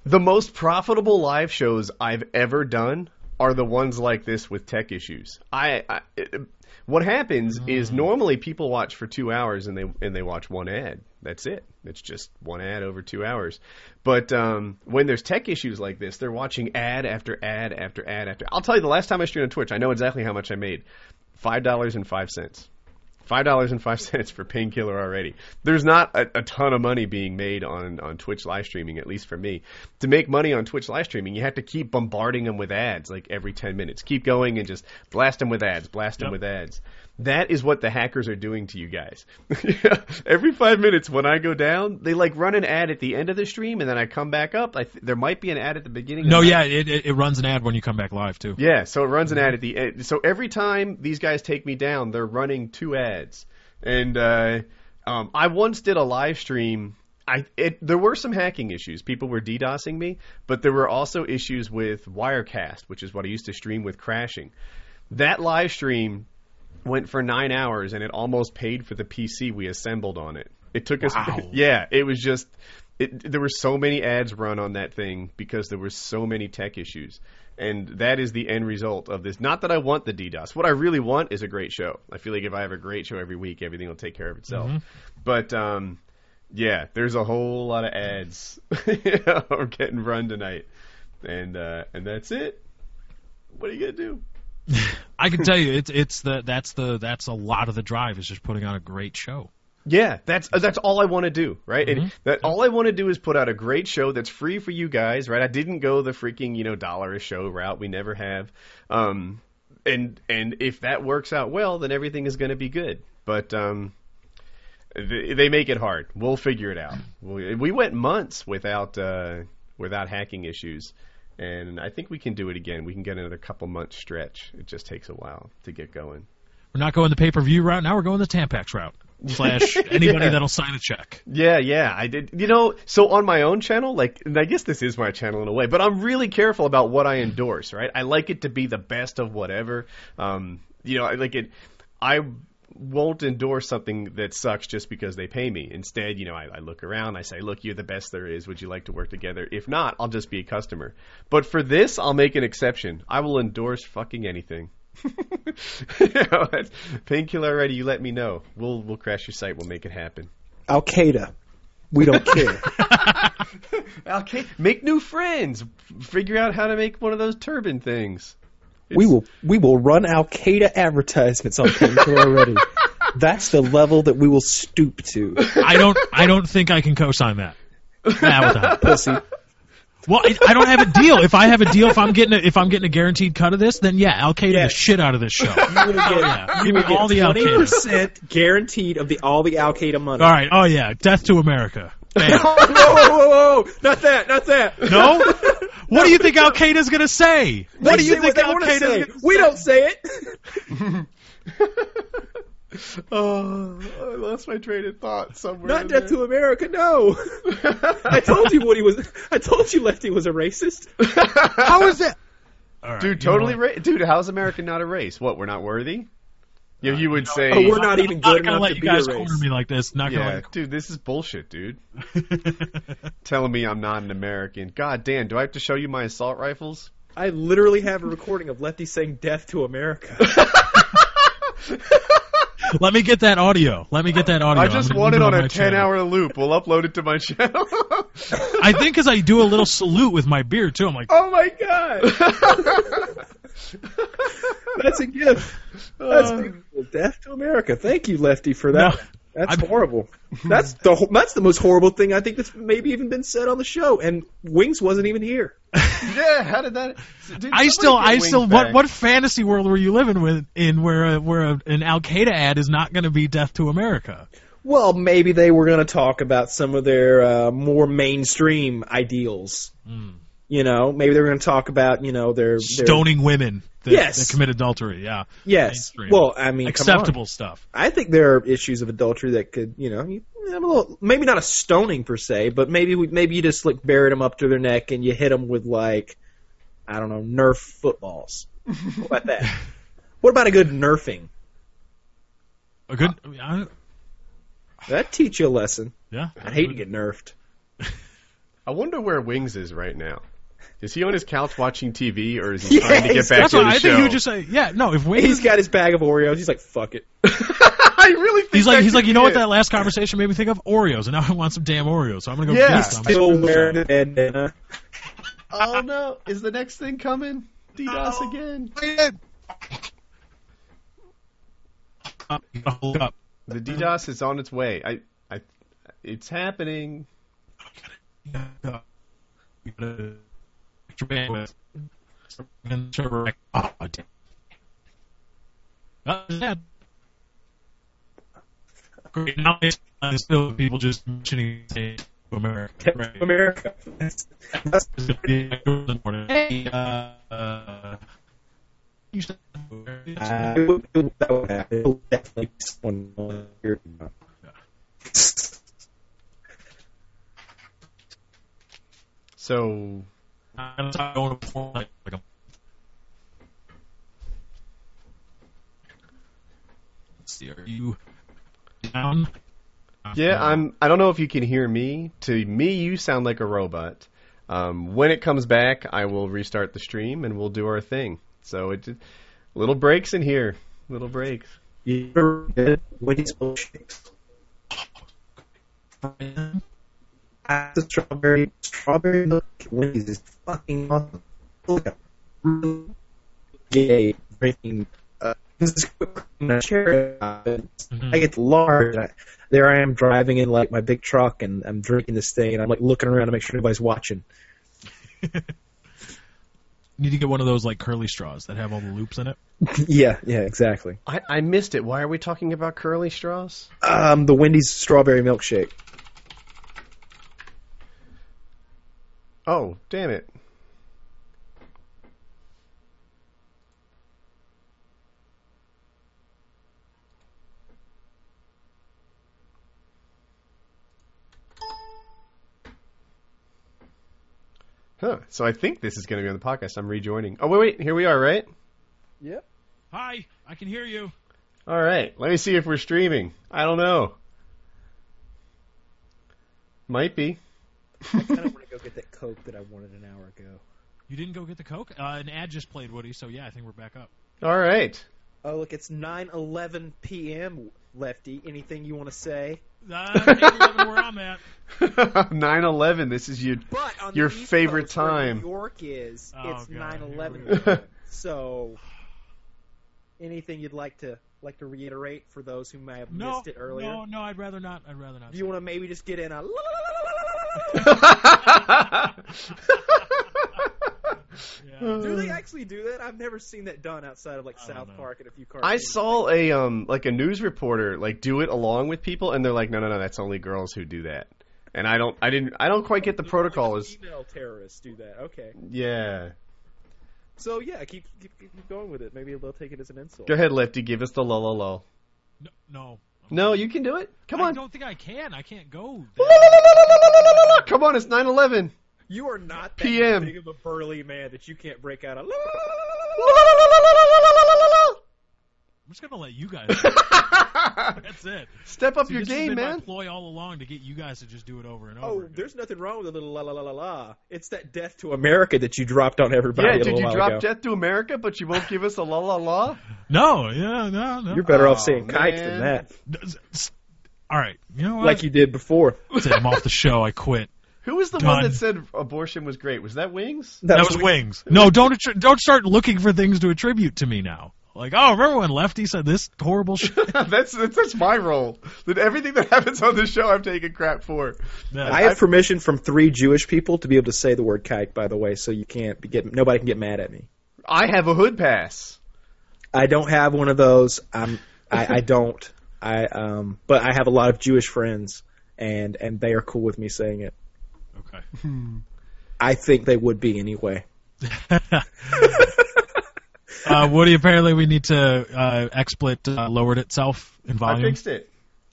The most profitable live shows I've ever done are the ones like this with tech issues. I, I it, what happens is normally people watch for two hours and they and they watch one ad. That's it. It's just one ad over two hours. But um, when there's tech issues like this, they're watching ad after ad after ad after. I'll tell you, the last time I streamed on Twitch, I know exactly how much I made. Five dollars and five cents. Five dollars and five cents for painkiller already. There's not a, a ton of money being made on on Twitch live streaming, at least for me. To make money on Twitch live streaming, you have to keep bombarding them with ads like every ten minutes. Keep going and just blast them with ads, blast them Yep. with ads. That is what the hackers are doing to you guys. every five minutes when I go down, they like run an ad at the end of the stream, and then I come back up. I th- there might be an ad at the beginning. no, yeah, it, it, it runs an ad when you come back live too. yeah, so it runs an ad at the end. So every time these guys take me down, they're running two ads. And uh, um, I once did a live stream. I it, there were some hacking issues. People were DDoSing me, but there were also issues with Wirecast, which is what I used to stream with crashing. That live stream went for nine hours, and it almost paid for the PC we assembled on it. It took us, Wow. yeah, it was just it, there were so many ads run on that thing because there were so many tech issues. And that is the end result of this. Not that I want the DDoS. What I really want is a great show. I feel like if I have a great show every week, everything will take care of itself. But um, yeah, there's a whole lot of ads are getting run tonight, and uh, and that's it. What are you gonna do? I can tell you, it's it's the that's the that's a lot of the drive is just putting on a great show. Yeah, that's uh, that's all I want to do, right? And that all I want to do is put out a great show that's free for you guys, right? I didn't go the freaking you know dollar a show route. We never have. Um, and and if that works out well, then everything is going to be good. But um, they, they make it hard. We'll figure it out. We, we went months without uh, without hacking issues. And I think we can do it again. We can get another couple months stretch. It just takes a while to get going. We're not going the pay per view route. Now we're going the Tampax route. Slash anybody Yeah. that'll sign a check. Yeah, yeah, I did. You know, so on my own channel, like, and I guess this is my channel in a way, but I'm really careful about what I endorse, right? I like it to be the best of whatever. Um, you know, I like it. I won't endorse something that sucks just because they pay me. Instead, you know, I, I look around, I say, look, you're the best there is. Would you like to work together? If not, I'll just be a customer. But for this, I'll make an exception. I will endorse fucking anything. you know, that's- painkiller ready. You let me know. We'll we'll crash your site. We'll make it happen. Al Qaeda. We don't care. Okay, make new friends. Figure out how to make one of those turban things. We will we will run Al Qaeda advertisements on Painkiller already. That's the level that we will stoop to. I don't I don't think I can co-sign that. Pussy. Well, I, don't have a deal. If I have a deal, if I'm getting a, if I'm getting a guaranteed cut of this, then yeah, Al Qaeda Yeah. the shit out of this show. You will get, yeah. you me all the Al Qaeda. guaranteed of the all the Al Qaeda money. All right. Oh yeah, death to America. Bam. whoa, whoa, whoa, whoa! Not that, not that. No. What do you think Al Qaeda's gonna say? What do you think Al wanna Qaeda's gonna say? We don't say it. Oh, I lost my train of thought somewhere. Not death to America. No. I told you what he was. I told you Lefty was a racist. How is that? All right, Dude, totally. what? Ra- dude, how's America not a race? What? We're not worthy? Yeah, you would say. Oh, we're not even good I'm good gonna enough let to you be guys a race. corner me like this. Not yeah, gonna. dude, this is bullshit, dude. Telling me I'm not an American. God damn, do I have to show you my assault rifles? I literally have a recording of Lefty saying "Death to America." Let me get that audio. Let me get that audio. I just want it on my a 10 hour loop. We'll upload it to my channel. I think because I do a little salute with my beer too. I'm like, oh my god! That's a gift. That's beautiful. Death to America. Thank you, Lefty, for that. No, that's I'm- horrible. That's the that's the most horrible thing I think that's maybe even been said on the show. And Wings wasn't even here. yeah, how did that? Dude, I still, I still, what, back. what fantasy world were you living with in where, a, where a, an Al Qaeda ad is not going to be death to America? Well, maybe they were going to talk about some of their uh, more mainstream ideals. You know, maybe they're going to talk about you know their, their Stoning women that, Yes. that commit adultery. Yeah, Yes. mainstream. Well, I mean, come on. acceptable stuff. I think there are issues of adultery that could, you know, have a little, maybe not a stoning per se, but maybe we, maybe you just like buried them up to their neck and you hit them with like, I don't know, Nerf footballs. what about that? What about a good nerfing? A good, uh, I, That teach you a lesson. yeah. I'd hate to get nerfed. I wonder where Wings is right now. Is he on his couch watching TV, or is he Yeah, trying to get back That's to what the I show? think he would just say. Yeah, no. If Wings, He's got his bag of Oreos. He's like, fuck it. I really think he's like, he's like, you be know what? That last conversation made me think of Oreos, and now I want some damn Oreos. So I'm gonna go Yeah. get He's some. Still wearing a bandana. Oh no! Is the next thing coming? DDoS Oh. again. You gotta hold up. The DDoS is on its way. I, I, it's happening. Oh, damn. Uh. Great. Now it's uh, still people just mentioning to America. Right. America. That's, that's, gonna be Hey, uh, uh, you would, that would happen. It'll definitely be someone here. So I'm not going to perform like, like a Let's see, are you down? Yeah, I'm. I don't know if you can hear me. To me, you sound like a robot. Um, when it comes back, I will restart the stream and we'll do our thing. So it little breaks in here, little breaks. You ever get Wendy's milkshakes? The strawberry strawberry milk at Wendy's is fucking awesome. Look at gay drinking. Uh, this is in a chair. Mhm. I get large. I, there I am driving in like my big truck, and I'm drinking this thing, and I'm like looking around to make sure nobody's watching. Need to get one of those like curly straws that have all the loops in it. yeah, yeah, exactly. I, I missed it. Why are we talking about curly straws? Um, the Wendy's strawberry milkshake. Oh, damn it. Huh. So I think this is going to be on the podcast. I'm rejoining. Oh, wait, wait. Here we are, right? Yep. Hi, I can hear you. All right. Let me see if we're streaming. I don't know. Might be. I kind of want to go get that Coke that I wanted an hour ago. You didn't go get the coke. Uh, an ad just played, Woody. So yeah, I think we're back up. All right. Oh, look, it's 9:11 p.m. Lefty, anything you want to say? Uh, 8-11 where I'm at. 9/11. This is your, But on Your the East favorite Coast, where time. New York is, Oh, it's God, 9/11. so, anything you'd like to like to reiterate for those who may have No, missed it earlier? no, no. I'd rather not. I'd rather not. Do you want to maybe just get in a? Yeah. Do they actually do that? I've never seen that done outside of like South know. Park and a few I saw a um like a news reporter like do it along with people, and they're like, no, no, no, that's only girls who do that. And I don't, I didn't, I don't quite get the protocol. Is female terrorists do that. Okay, yeah. so yeah, keep keep, keep going with it. Maybe they'll take it as an insult. Go ahead, Lefty, give us the la la la. No, no. No, you can do it. Come on. I don't think I can. I can't go. Come on, it's 9/11. You are not that PM. big of a burly man that you can't break out a. I'm just gonna let you guys. That's it. Step up See, your this has game, been man. My ploy all along to get you guys to just do it over and oh, over. Oh, again. there's nothing wrong with a little la la la la la. It's that death to America that you dropped on everybody. Yeah, a did little you while drop ago. Death to America, but you won't give us a la la la? no, yeah, no, no. You're better Oh, off saying kites than man. that, All right, you know what? like you did before. That's it, I'm off the show. I quit. Who was the one Done. that said abortion was great? Was that Wings? That, was wings. No, don't attri- don't start looking for things to attribute to me now. Like, oh, remember when Lefty said this horrible shit? that's, that's that's my role. That everything that happens on the show, I'm taking crap for. Yeah. I have permission from three Jewish people to be able to say the word kike, by the way, so you can't get nobody can get mad at me. I have a hood pass. I don't have one of those. I'm I, I don't. I um but I have a lot of Jewish friends and and they are cool with me saying it. okay. I think they would be anyway. uh, Woody, apparently we need to uh, XSplit uh, lowered itself in volume. I fixed it.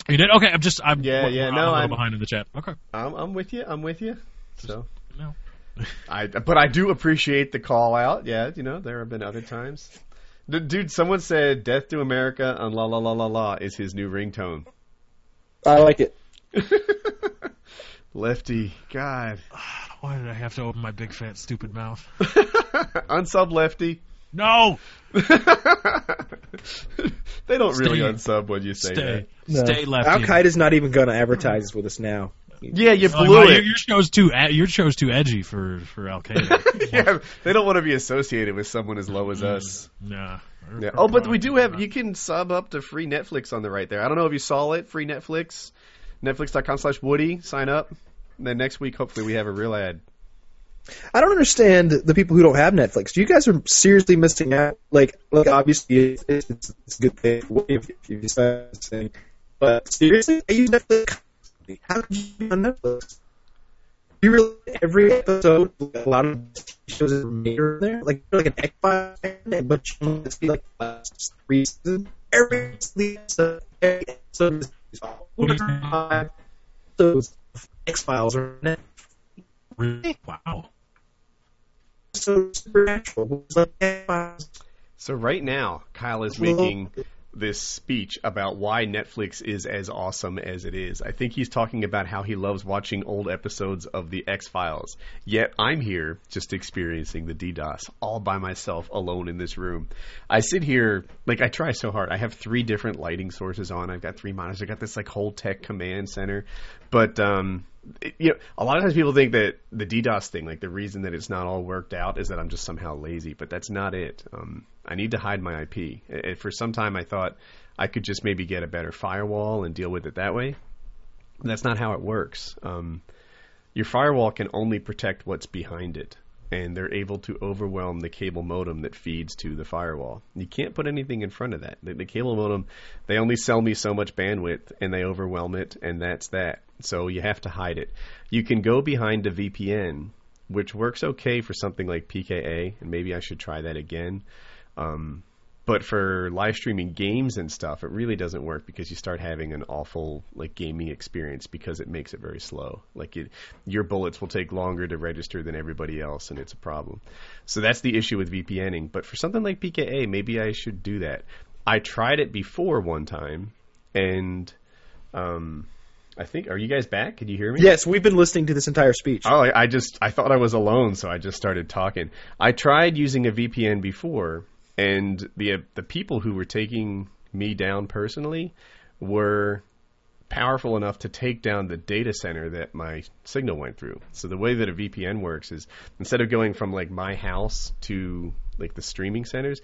You did? Okay, I'm just I'm Yeah, yeah, I'm no, a little I'm- behind in the chat. Okay. I'm, I'm with you. I'm with you. So No. I, but I do appreciate the call out. Yeah, you know, there have been other times. Dude, someone said "Death to America" and "La La La La La" is his new ringtone. I like it. Lefty, God, Why did I have to open my big fat stupid mouth? unsub Lefty. No. they don't really Stay. unsub when you say Stay. that. Stay Lefty. Al Qaeda's not even going to advertise with us now. Yeah, you Oh, blew no, your, it. your show's too your show's too edgy for for Al Qaeda. yeah, they don't want to be associated with someone as low as mm, us. nah. Yeah. Oh, but we do have. You can sub up to free Netflix on the right there. I don't know if you saw it. Free Netflix, Netflix.com/slash Woody. Sign up. And then next week, hopefully, we have a real ad. I don't understand the people who don't have Netflix. You guys are seriously missing out. Like, like obviously it's, it's, it's a good thing if, if you decide this thing. But seriously, I use Netflix. How could you be on Netflix? You really every episode, a lot of shows are made are there, like like an X Files, but you only see like last three seasons. Every episode, every episode is five episodes X Files are on Netflix. Really? Wow. So supernatural. So right now, Kyle is making this speech about why Netflix is as awesome as it is. I think he's talking about how he loves watching old episodes of the X Files. Yet I'm here just experiencing the DDoS all by myself alone in this room. I sit here like I try so hard. I have three different lighting sources on. I've got three monitors. I've got this like whole tech command center. But um you know, a lot of times people think that the DDoS thing, like the reason that it's not all worked out, is that I'm just somehow lazy. But that's not it. Um, I need to hide my IP. Uh, For some time, I thought I could just maybe get a better firewall and deal with it that way. That's not how it works. Um, your firewall can only protect what's behind it, and they're able to overwhelm the cable modem that feeds to the firewall. You can't put anything in front of that. The, the cable modem, they only sell me so much bandwidth, and they overwhelm it, and that's that. So you have to hide it. You can go behind a VPN, which works okay for something like PKA, and maybe I should try that again. Um, but for live streaming games and stuff, it really doesn't work because you start having an awful like gaming experience because it makes it very slow. Like it, your bullets will take longer to register than everybody else, and it's a problem. So that's the issue with VPNing. But for something like PKA, maybe I should do that. I tried it before one time, and um, I think are you guys back? Can you hear me? Yes, we've been listening to this entire speech. Oh, I I just I thought I was alone, so I just started talking. I tried using a VPN before, and the uh, the people who were taking me down personally were powerful enough to take down the data center that my signal went through. So the way that a VPN works is instead of going from like my house to like the streaming centers,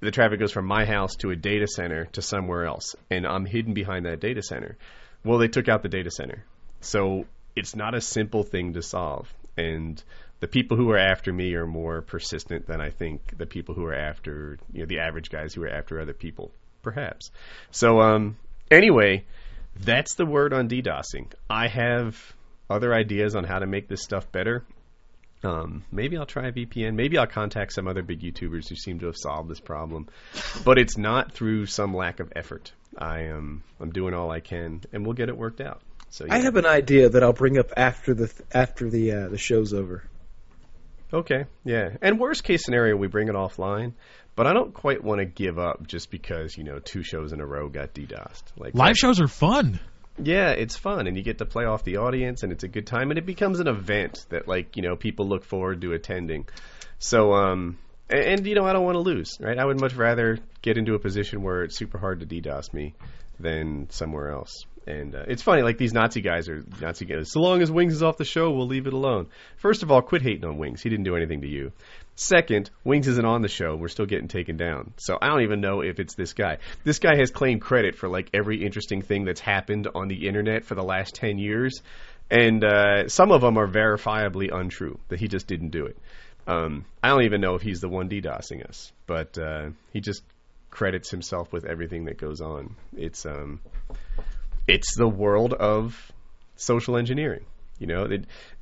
the traffic goes from my house to a data center to somewhere else, and I'm hidden behind that data center. Well, they took out the data center. So it's not a simple thing to solve. And the people who are after me are more persistent than I think the people who are after you know the average guys who are after other people, perhaps. So um anyway, that's the word on DDoSing. I have other ideas on how to make this stuff better. Um, maybe I'll try a VPN. Maybe I'll contact some other big YouTubers who seem to have solved this problem. But it's not through some lack of effort. I am I'm doing all I can, and we'll get it worked out. So yeah. I have an idea that I'll bring up after the after the uh, the show's over. Okay, yeah. And worst case scenario, we bring it offline. But I don't quite want to give up just because you know two shows in a row got DDoSed. Like Live shows are fun. Yeah, it's fun, and you get to play off the audience, and it's a good time, and it becomes an event that like you know people look forward to attending. So, um, and, you know I don't want to lose, right? I would much rather get into a position where it's super hard to DDoS me than somewhere else. And uh, it's funny, like these Nazi guys are Nazi guys. So long as Wings is off the show, we'll leave it alone. First of all, quit hating on Wings. He didn't do anything to you. Second, Wings isn't on the show. We're still getting taken down. So I don't even know if it's this guy. This guy has claimed credit for like every interesting thing that's happened on the internet for the last 10 years. And uh, some of them are verifiably untrue, that he just didn't do it. Um, I don't even know if he's the one DDoSing us, but uh, he just credits himself with everything that goes on. It's um, it's the world of social engineering. You know,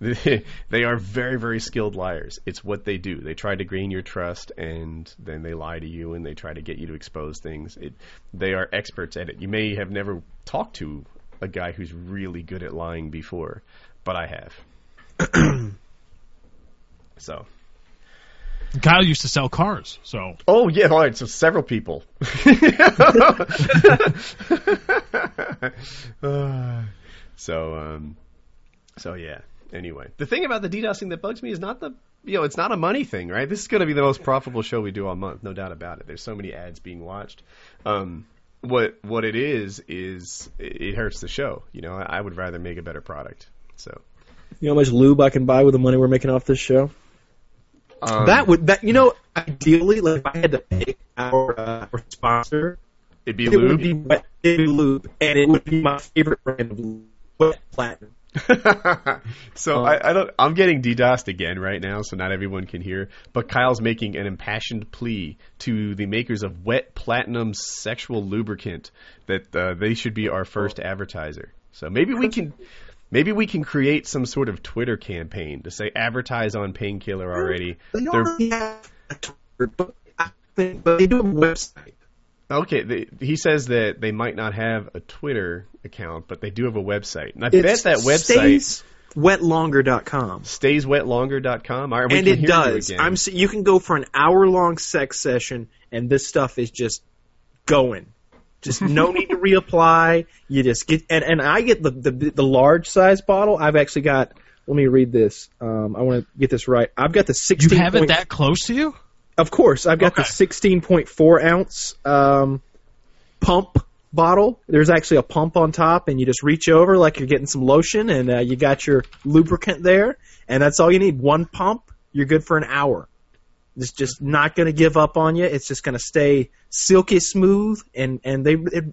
they, they are very, very skilled liars. It's what they do. They try to gain your trust, and then they lie to you, and they try to get you to expose things. It, they are experts at it. You may have never talked to a guy who's really good at lying before, but I have. so, Kyle used to sell cars, so Oh yeah, all right. So several people. Uh, so um, so yeah. Anyway, the thing about the DDoSing that bugs me is not the you know it's not a money thing, right? This is going to be the most profitable show we do all month, no doubt about it. There's so many ads being watched. Um, what what it is is it hurts the show. You know, I, I would rather make a better product. So You know how much lube I can buy with the money we're making off this show? Um, that would that you know ideally, like if I had to pick our, uh, our sponsor, it'd be it would be Wet it'd be Lube, and it would be my favorite brand of lube, Wet Platinum. so I, I don't. I'm getting DDoSed again right now, so not everyone can hear. But Kyle's making an impassioned plea to the makers of Wet Platinum Sexual Lubricant that uh, they should be our first advertiser. So maybe we can. Maybe we can create some sort of Twitter campaign to say advertise on painkiller already. They They're- already have a Twitter, but think, but they do have a website. Okay, they, he says that they might not have a Twitter account, but they do have a website, and I It's bet that website stays wetlonger.com. stayswetlonger.com. All right, and it hear you does. I'm you can go for an hour long sex session, and this stuff is just going. Just no need to reapply. You just get and, and I get the, the the large size bottle. I've actually got. Let me read this. Um, I want to get this right. I've got the sixteen. You have it that close to you? Of course, I've got the sixteen point four ounce um, pump bottle. There's actually a pump on top, and you just reach over like you're getting some lotion, and uh, you got your lubricant there, and that's all you need. One pump, you're good for an hour. It's just not going to give up on you. It's just going to stay silky smooth, and and they it,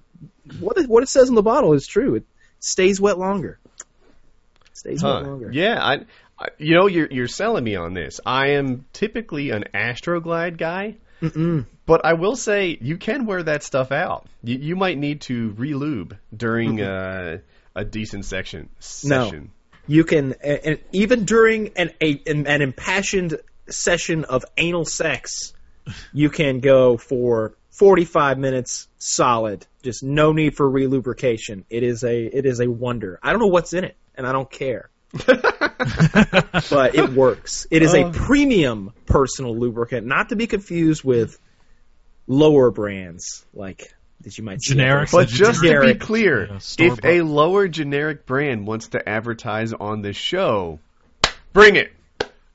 what it, what it says in the bottle is true. It stays wet longer. Stays wet longer. Yeah, I, I, you know, you're you're selling me on this. I am typically an Astroglide guy, Mm-mm. but I will say you can wear that stuff out. You, you might need to relube during uh, a decent section No. You can, and even during an a, an impassioned session of anal sex, you can go for 45 minutes solid. Just no need for relubrication. It is a it is a wonder. I don't know what's in it, and I don't care. but it works. It is a Oh. premium personal lubricant, not to be confused with lower brands like that you might see. out there. Generic. But It's just to be clear, Yeah, if store-bought. a lower generic brand wants to advertise on this show, bring it.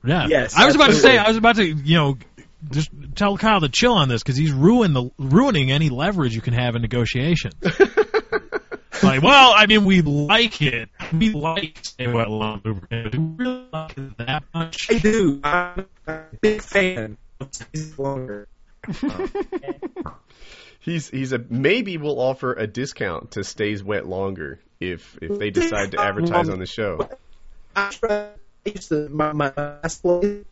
Yeah. Yes, I was about to say. I was about to, you know, just tell Kyle to chill on this because he's ruin the ruining any leverage you can have in negotiations. like, well, I mean, we like it. We like Stay Wet Long Lubricant. Do we really like it that much? I do. I'm a big fan of Longer. He's he's a maybe we'll offer a discount to stays wet longer if if they decide to advertise on the show. I tried- I used to my my last place.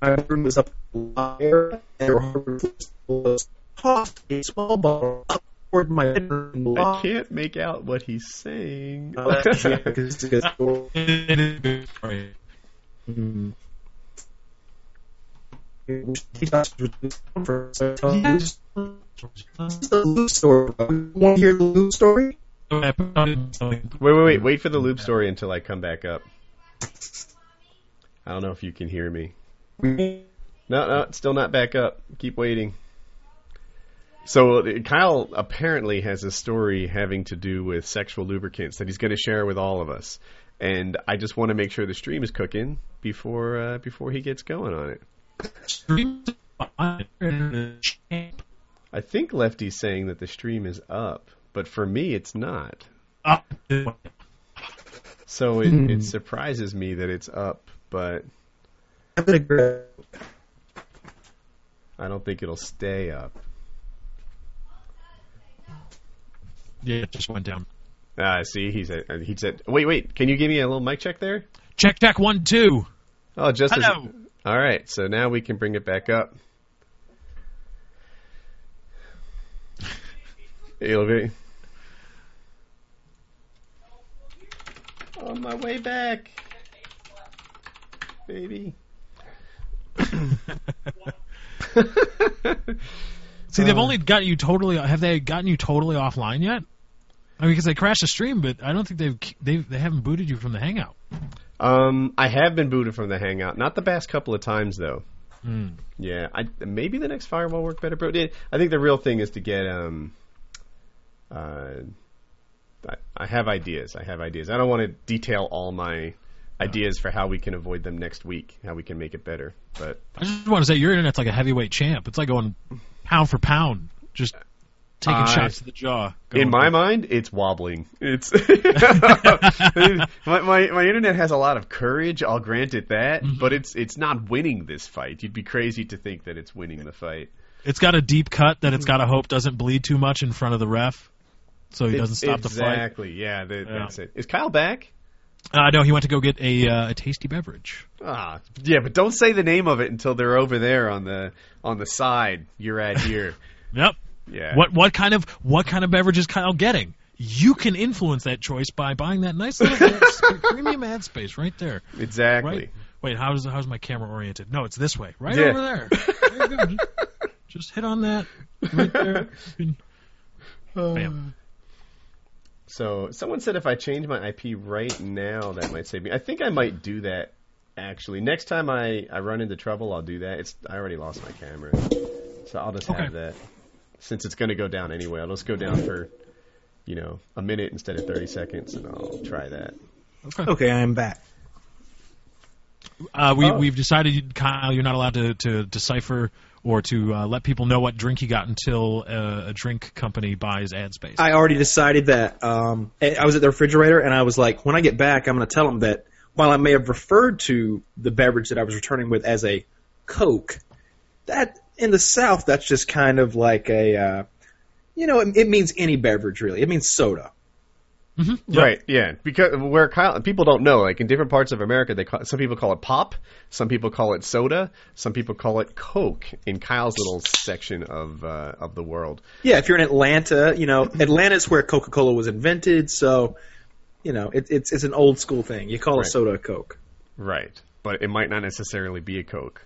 My room was up in the area, and there was tossed a small bottle up toward my bedroom. I can't make out what he's saying. Oh, that's- yeah, 'cause it's a good story. It is good for you. He thought it was good for- so It's the loop story. want to hear the loop story? Wait, wait, wait. Wait for the loop story until I come back up. I don't know if you can hear me. No, no, it's still not back up. Keep waiting. So uh, Kyle apparently has a story having to do with sexual lubricants that he's going to share with all of us, and I just want to make sure the stream is cooking before uh, before he gets going on it. I think Lefty's saying that the stream is up, but for me it's not. So it, Hmm. it surprises me that it's up, but I'm gonna grab. I don't think it'll stay up. Yeah, it just went down. Ah, see, he said he said. Wait, wait. Can you give me a little mic check there? Check deck one, two. Oh, just as, all right. So now we can bring it back up. It'll be on my way back, baby. See, they've Uh. only got you totally. Have they gotten you totally offline yet? I mean, because they crashed the stream, but I don't think they've they they haven't booted you from the Hangout. Um, I have been booted from the Hangout. Not the past couple of times though. Hmm. Yeah, I maybe the next firewall work better, but I think the real thing is to get um. Uh, I, I have ideas. I have ideas. I don't want to detail all my ideas for how we can avoid them next week. How we can make it better. But I just want to say your internet's like a heavyweight champ. It's like going pound for pound, just taking shots to the jaw. in my mind, it's wobbling. It's my, my my internet has a lot of courage. I'll grant it that, mm-hmm. but it's it's not winning this fight. You'd be crazy to think that it's winning the fight. it's got a deep cut that it's got to hope doesn't bleed too much in front of the ref, so he doesn't stop the fight. Exactly. Yeah, that, Yeah. that's it. Is Kyle back? Uh, no, he went to go get a uh, a tasty beverage. Ah, yeah, but don't say the name of it until they're over there on the on the side you're at here. Yep. Yeah. What what kind of what kind of beverage is Kyle getting? You can influence that choice by buying that nice little premium ad space right there. Exactly. Right. Wait, how's how's my camera oriented? No, it's this way. Right Yeah. over there. There. Just, just hit on that right there. Bam. So someone said if I change my IP right now, that might save me. I think I might do that. Actually, next time I, I run into trouble, I'll do that. It's I already lost my camera, so I'll just Okay. have that since it's going to go down anyway. I'll just go down for, you know, a minute instead of 30 seconds, and I'll try that. Okay, I am back. Uh, we Oh. we've decided, Kyle, you're not allowed to, to decipher or to uh, let people know what drink you got until uh, a drink company buys ad space. I already decided that um, I I was at the refrigerator and I was like, when I get back, I'm going to tell them that while I may have referred to the beverage that I was returning with as a Coke, that in the South, that's just kind of like a, uh, you know, it, it means any beverage really. It means soda. Yep. Right, yeah. Because where Kyle, people don't know, like in different parts of America, they call, some people call it pop, some people call it soda, some people call it Coke. In Kyle's little section of uh, of the world, Yeah, if you're in Atlanta, you know, Atlanta's where Coca-Cola was invented, so you know, it, it's it's an old school thing. You call a soda a Coke. right? But it might not necessarily be a Coke.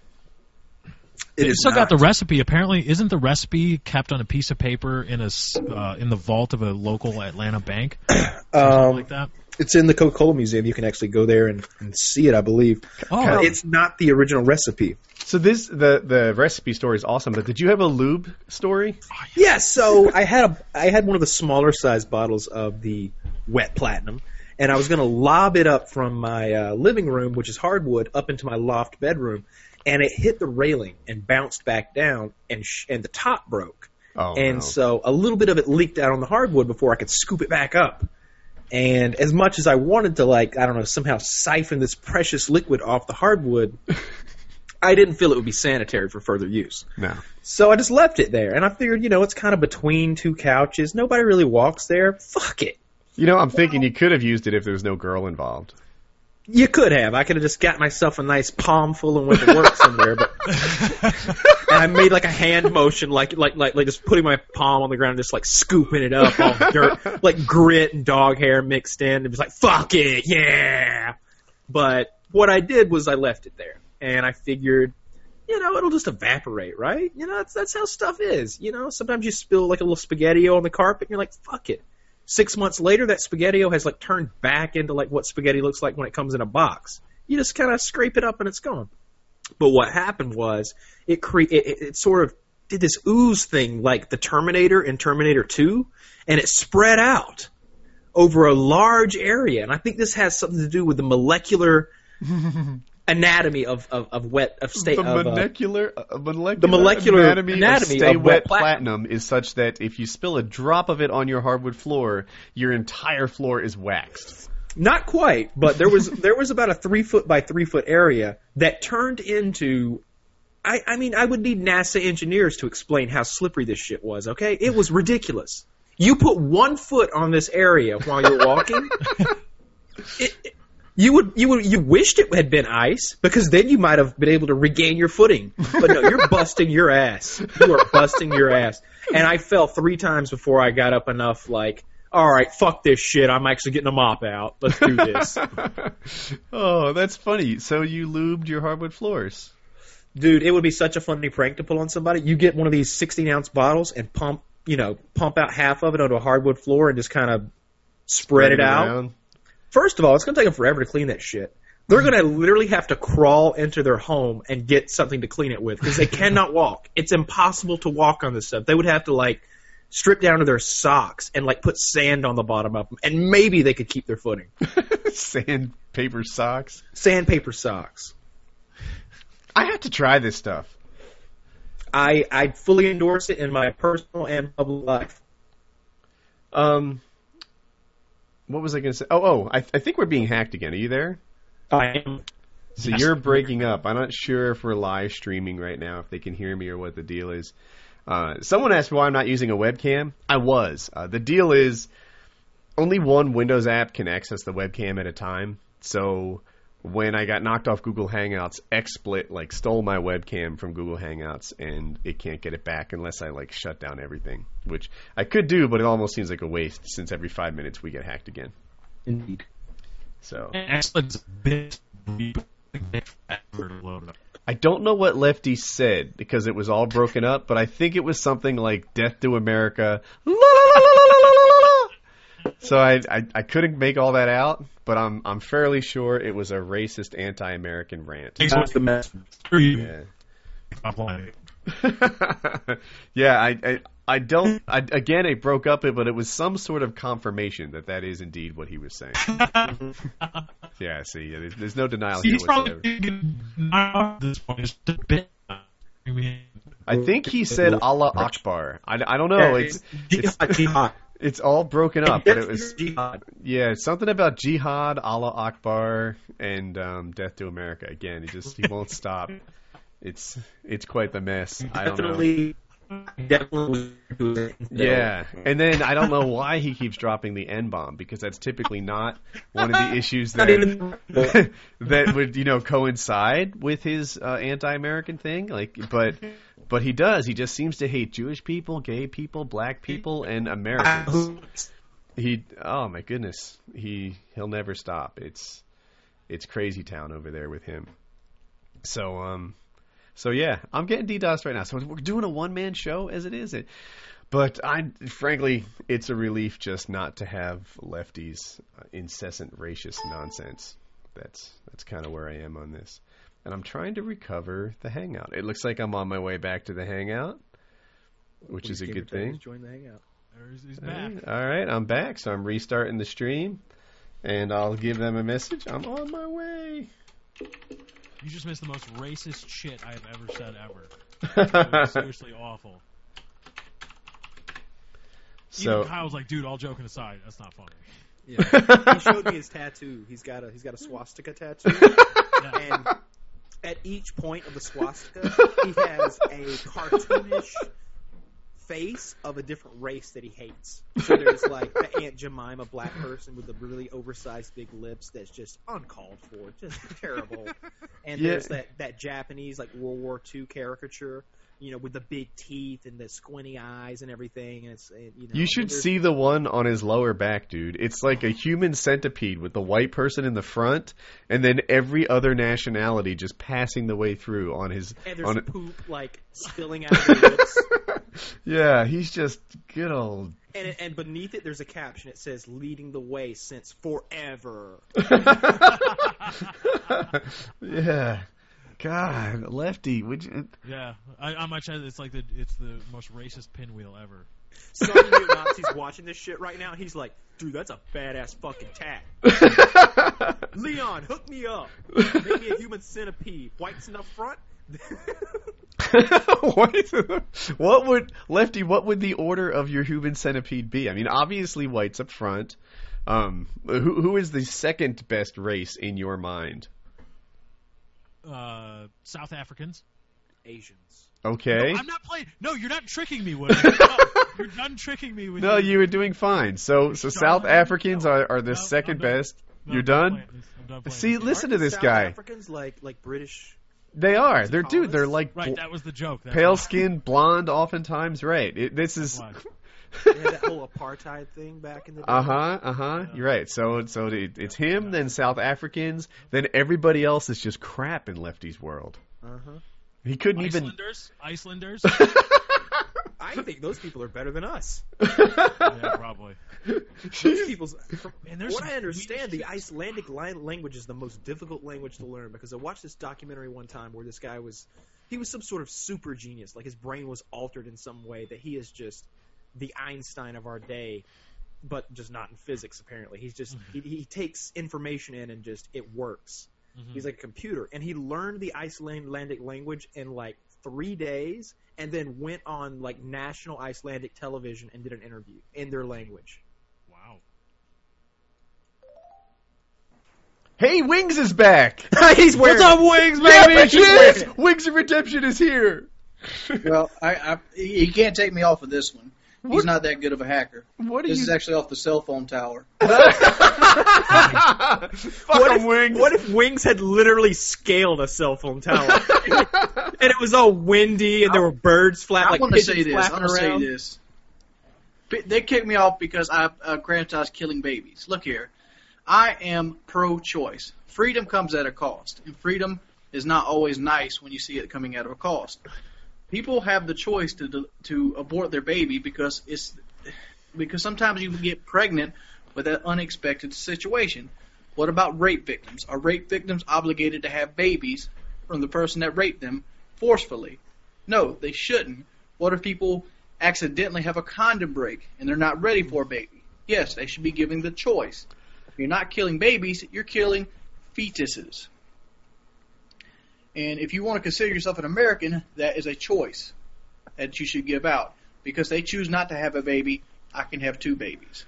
It you is still got the recipe. Apparently, isn't the recipe kept on a piece of paper in a uh, in the vault of a local Atlanta bank? Um, like that. It's in the Coca-Cola Museum. You can actually go there and, and see it, I believe. Oh, But it's not the original recipe. So this the the recipe story is awesome. But did you have a lube story? Yeah, so I had a I had one of the smaller sized bottles of the wet platinum, and I was going to lob it up from my uh, living room, which is hardwood, up into my loft bedroom, and it hit the railing and bounced back down, and sh- and the top broke, Oh, and no. so a little bit of it leaked out on the hardwood before I could scoop it back up. And as much as I wanted to, like, I don't know, somehow siphon this precious liquid off the hardwood, I didn't feel it would be sanitary for further use. no. So I just left it there, and I figured, you know, it's kind of between two couches. Nobody really walks there. Fuck it. You know, I'm thinking you could have used it if there was no girl involved. You could have. I could have just got myself a nice palm full and went to work somewhere, but and I made like a hand motion, like like like like just putting my palm on the ground, and just like scooping it up, all dirt, like grit and dog hair mixed in. It was like fuck it, yeah. But what I did was I left it there, and I figured, you know, it'll just evaporate, right? You know, that's that's how stuff is. You know, sometimes you spill like a little spaghetti on the carpet, and you're like, fuck it. Six months later, that spaghetti has like turned back into like what spaghetti looks like when it comes in a box. You just kind of scrape it up and it's gone. But what happened was it cre- it, it, it sort of did this ooze thing like the Terminator in Terminator 2, and it spread out over a large area. And I think this has something to do with the molecular anatomy of, of, of wet of state the of, uh, molecular, uh, molecular the molecular anatomy, anatomy of Stay of Wet wet platinum. is such that if you spill a drop of it on your hardwood floor, your entire floor is waxed. Not quite, but there was there was about a three foot by three foot area that turned into. I, I mean, I would need NASA engineers to explain how slippery this shit was. Okay, it was ridiculous. You put one foot on this area while you're walking. it, it- you would you would you wished it had been ice because then you might have been able to regain your footing. But no, you're busting your ass. You are busting your ass. And I fell three times before I got up enough. Like, all right, fuck this shit. I'm actually getting a mop out. Let's do this, oh, that's funny. So you lubed your hardwood floors. dude. It would be such a funny prank to pull on somebody. You get one of these 16 ounce bottles and pump, you know, pump out half of it onto a hardwood floor and just kind of spread it out. around. First of all, it's going to take them forever to clean that shit. They're going to literally have to crawl into their home and get something to clean it with because they cannot walk. It's impossible to walk on this stuff. They would have to like strip down to their socks and like put sand on the bottom of them, and maybe they could keep their footing. Sandpaper socks. Sandpaper socks. I have to try this stuff. I I fully endorse it in my personal and public life. Um, what was I going to say? Oh, oh, I, I think we're being hacked again. Are you there? I am. So Yes. you're breaking up. I'm not sure if we're live streaming right now, if they can hear me or what the deal is. Uh, someone asked why I'm not using a webcam. I was. Uh, the deal is only one Windows app can access the webcam at a time. So when I got knocked off Google Hangouts, XSplit like stole my webcam from Google Hangouts, and it can't get it back unless I like shut down everything, which I could do, but it almost seems like a waste since every five minutes we get hacked again. Indeed. So Excellent. It's a bit forever to load up. I don't know what Lefty said because it was all broken up, but I think it was something like "Death to America." La, la, la, la, la, la, la, la. So I, I I couldn't make all that out, but I'm I'm fairly sure it was a racist anti-American rant. That's the mess. Yeah. Yeah, I, I, I don't. I, again, it broke up, it, but it was some sort of confirmation that that is indeed what he was saying. yeah, see, there's, there's no denial See, here he's whatsoever. probably at this point. It's a bit. I mean, I think he said Allah Akbar. I, I don't know. It's it's it's all broken up, but it was jihad. yeah, something about jihad, Allah Akbar, and um, death to America. Again, he just he won't stop. It's it's quite the mess. I don't know. Definitely. Yeah, and then I don't know why he keeps dropping the N bomb because that's typically not one of the issues that that would you know coincide with his uh, anti-American thing. Like, but but he does. He just seems to hate Jewish people, gay people, black people, and Americans. He oh my goodness, he he'll never stop. It's it's crazy town over there with him. So um, so yeah, I'm getting DDoS right now. So we're doing a one man show as it is. It, but I frankly, it's a relief just not to have lefties uh, incessant racist nonsense. That's that's kind of where I am on this. And I'm trying to recover the hangout. It looks like I'm on my way back to the hangout, which is a good thing. Join the hangout. there's- he's back. right, all right, I'm back. So I'm restarting the stream, and I'll give them a message. I'm on my way. You just missed the most racist shit I have ever said ever. Seriously awful. so Even Kyle's like, dude, all joking aside, that's not funny. Yeah. he showed me his tattoo. He's got a he's got a swastika tattoo, Yeah. and at each point of the swastika, he has a cartoonish face of a different race that he hates. So there's like the Aunt Jemima black person with the really oversized big lips that's just uncalled for, just terrible. And Yeah. there's that that Japanese like World War II caricature. You know, with the big teeth and the squinty eyes and everything, and it's and, you know. you should see the one on his lower back, dude. It's like a human centipede with the white person in the front, and then every other nationality just passing the way through on his. And there's on poop like spilling out of the lips. yeah, he's just good old. And, and beneath it, there's a caption. It says, "Leading the way since forever." yeah, God, Lefty, would you? Yeah, I, I might say it's like the it's the most racist pinwheel ever. Some neo-Nazi's watching this shit right now. He's like, "Dude, that's a badass fucking tat." Leon, hook me up. Make me a human centipede. Whites in the front. what, is it? what would Lefty? What would the order of your human centipede be? I mean, obviously whites up front. Um, who who is the second best race in your mind? Uh, South Africans. Asians. Okay. I'm not playing. No, you're not tricking me, Woody. No, you're done tricking me with No, your- you were doing fine. So, so South no, Africans no, are, are the no, second done. best. No, You're done done. playing this. I'm done playing See, this. listen Aren't to this South guy. Africans like like British. They are. They're dude. They're like Right, that was the joke. That's pale why. skin, blonde, oftentimes. Right. It, this is. Why. They had that whole apartheid thing back in the day. Uh huh. Uh huh. You're right. So, so it, it's him, then South Africans, then everybody else is just crap in Lefty's world. Uh huh. He couldn't even. Icelanders. Icelanders. I think those people are better than us. yeah, probably. Those people's. From Man, there's what I understand, the Icelandic language is the most difficult language to learn because I watched this documentary one time where this guy was, he was some sort of super genius, like his brain was altered in some way that he is just the Einstein of our day, but just not in physics. Apparently, he's just he, he takes information in and just it works. Mhm. He's like a computer, and he learned the Icelandic language in like three days, and then went on like national Icelandic television and did an interview in their language. Wow. Hey, Wings is back. he's wearing. What's up, Wings, Yeah, baby? but he's yes, Wings of Redemption is here. Well, I, I he can't take me off of this one. What- He's not that good of a hacker. what This you? is actually off the cell phone tower. Fuck What 'em, if, Wings. what if Wings had literally scaled a cell phone tower? and it was all windy and there were birds flat I like want to say pigeons this. I flapping want to say around. this. They kicked me off because I uh, grandfather's killing babies. Look here, I am pro-choice. Freedom comes at a cost, and freedom is not always nice when you see it coming at a cost. People have the choice to to abort their baby because it's because sometimes you get pregnant with an unexpected situation. What about rape victims? Are rape victims obligated to have babies from the person that raped them forcefully? No, they shouldn't. What if people accidentally have a condom break and they're not ready for a baby? Yes, they should be given the choice. If you're not killing babies, you're killing fetuses. And if you want to consider yourself an American, that is a choice that you should give out. Because they choose not to have a baby, I can have two babies.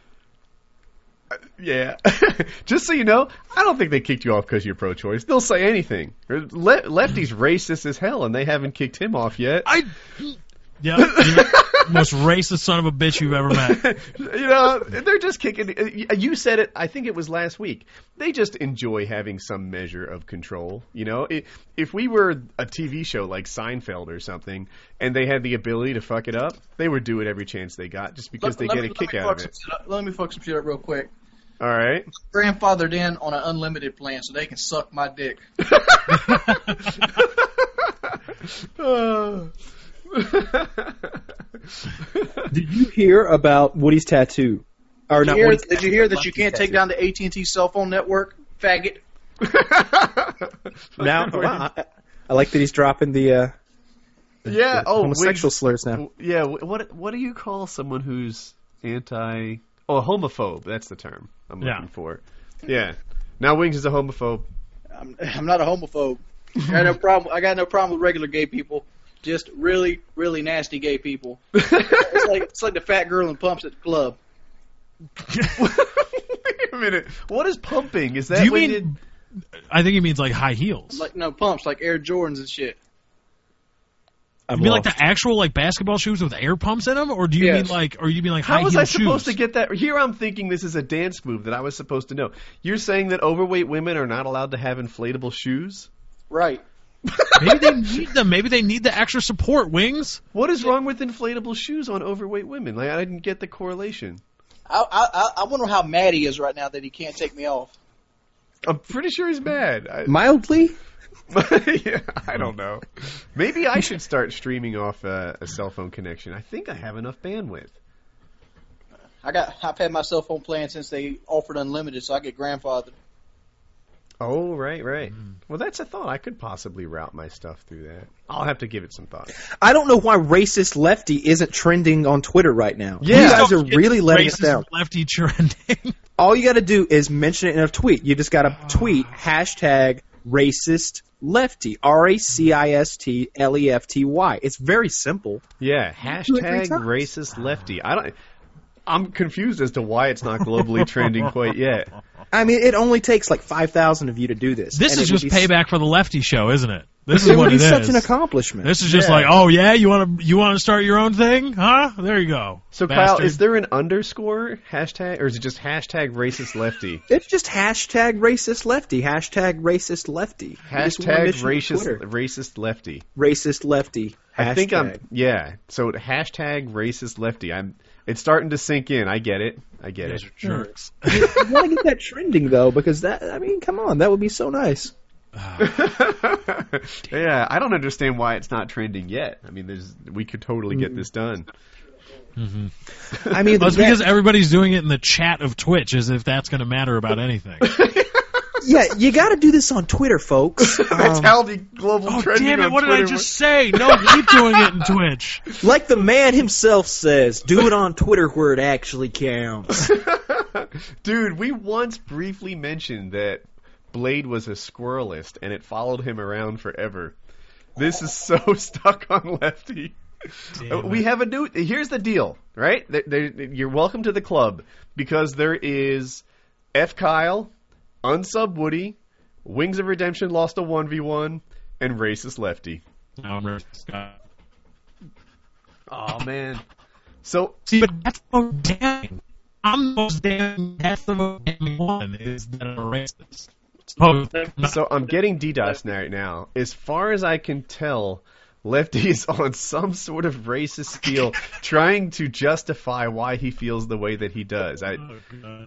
Uh, yeah. Just so you know, I don't think they kicked you off because you're pro-choice. They'll say anything. Le- Lefty's racist as hell, and they haven't kicked him off yet. I. Yeah, you're the most racist son of a bitch you've ever met. you know, they're just kicking. You said it. I think it was last week. They just enjoy having some measure of control. You know, if we were a TV show like Seinfeld or something, and they had the ability to fuck it up, they would do it every chance they got, just because they Let- get let a kick out of it. up- Let me fuck some shit up real quick. All right. Grandfathered in on an unlimited plan so they can suck my dick. Uh. Did you hear about Woody's tattoo? Or Did not you, hear, Woody's did you hear that you can't take down the AT and T cell phone network, faggot? Now, wow, I, I like that he's dropping the uh, yeah. Oh, homosexual Wiggs- slurs now. Yeah. What What do you call someone who's anti? Oh, homophobe. That's the term I'm Yeah. looking for. Yeah. Now Wings is a homophobe. I'm, I'm not a homophobe. I got no problem. I got no problem with regular gay people. Just really, really nasty gay people. It's like it's like the fat girl in pumps at the club. Wait a minute. What is pumping? Is that Do you when mean? I think he means like high heels. Like no pumps, like Air Jordans and shit. I'm you mean like the actual like basketball shoes with air pumps in them, or do you Yes. mean like, or you mean like How high was heel I supposed shoes? to get that? Here I'm thinking this is a dance move that I was supposed to know. You're saying that overweight women are not allowed to have inflatable shoes? Right. Maybe they need them. Maybe they need the extra support. Wings. What is wrong with inflatable shoes on overweight women? Like I didn't get the correlation. I, I I wonder how mad he is right now that he can't take me off. I'm pretty sure he's mad. I, mildly. yeah, I don't know. Maybe I should start streaming off uh, a cell phone connection. I think I have enough bandwidth. I got I've had my cell phone plan since they offered unlimited, so I get grandfathered. Oh, right, right. Mm-hmm. Well, that's a thought. I could possibly route my stuff through that. I'll have to give it some thought. I don't know why racist lefty isn't trending on Twitter right now. Yeah. you guys are really letting us down. Lefty trending. All you got to do is mention it in a tweet. You just got to ah. tweet hashtag racist lefty. R A C I S T L E F T Y. It's very simple. Yeah, Do it three hashtag racist lefty. I don't. I'm confused as to why it's not globally trending quite yet. I mean, it only takes like five thousand of you to do this. this and is just be- payback for the Lefty show, isn't it? This is It would what be it such is. an accomplishment. This is just Yeah. like, oh yeah, you want to you want to start your own thing, huh? There you go. So, bastard. Kyle, is there an underscore hashtag, or is it just hashtag racist lefty? It's just hashtag racist lefty. Hashtag racist lefty. You just wanna Hashtag mention it on racist racist lefty. racist lefty. I think I'm yeah. So hashtag racist lefty. I'm. It's starting to sink in. I get it. I get You it. guys jerks. you want to get that trending though, because that I mean, come on, that would be so nice. yeah, I don't understand why it's not trending yet. I mean, there's we could totally Mm. get this done. I mean, Well, it's that- because everybody's doing it in the chat of Twitch, as if that's going to matter about anything. yeah, you got to do this on Twitter, folks. That's Um, how the global oh trending damn it! on What did I Twitter just say? No, keep doing it in Twitch. like the man himself says, do it on Twitter where it actually counts. Dude, we once briefly mentioned that Blade was a squirrelist and it followed him around forever. This is so stuck on Lefty. Uh, we have a new. Here's the deal, right? There, there, you're welcome to the club because there is F. Kyle, Unsub Woody, Wings of Redemption lost a one v one, and racist Lefty. No, I'm racist. Oh man. So See, but that's so damning. I'm the most damning. That's the most damning one. Is that I'm a racist. Oh, so, So I'm getting DDoS right now. As far as I can tell, Lefty is on some sort of racist spiel, trying to justify why he feels the way that he does. I, oh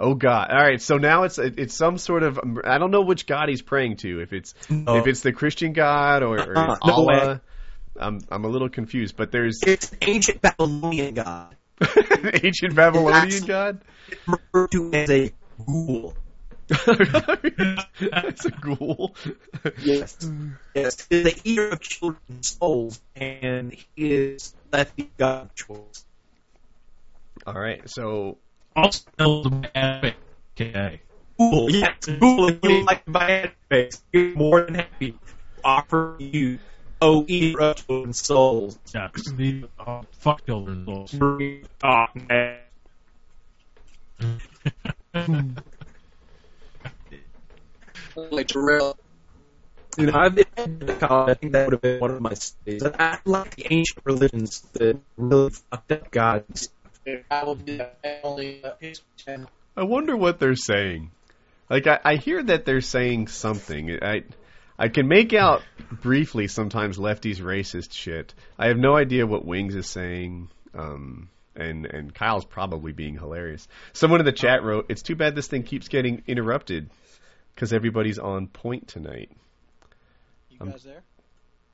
God! All right, so now it's it's some sort of I don't know which God he's praying to. If it's if it's the Christian God or, or Uh, it's no way. Allah. I'm I'm a little confused, but there's it's ancient Babylonian god, ancient Babylonian God. referred to as a ghoul. That's a ghoul. Yes. Yes. He is the eater of children's souls, and he is Lefty God choice. All right, so Also, the epic. Okay. Cool. Yes. Cool. If you like to buy face, you're more than happy to offer you, oh, eater of children's souls. Yeah. The uh, fuck children souls. Oh, man. Like Terrell. You know, I've been to college. I think that would have been one of my studies. I like the ancient religions, the really fucked up gods. I will be the only uh, History Channel. I wonder what they're saying. Like I, I hear that they're saying something. I I can make out briefly sometimes Lefty's racist shit. I have no idea what Wings is saying. Um and and Kyle's probably being hilarious. Someone in the chat wrote, "It's too bad this thing keeps getting interrupted because everybody's on point tonight." You Um, guys there?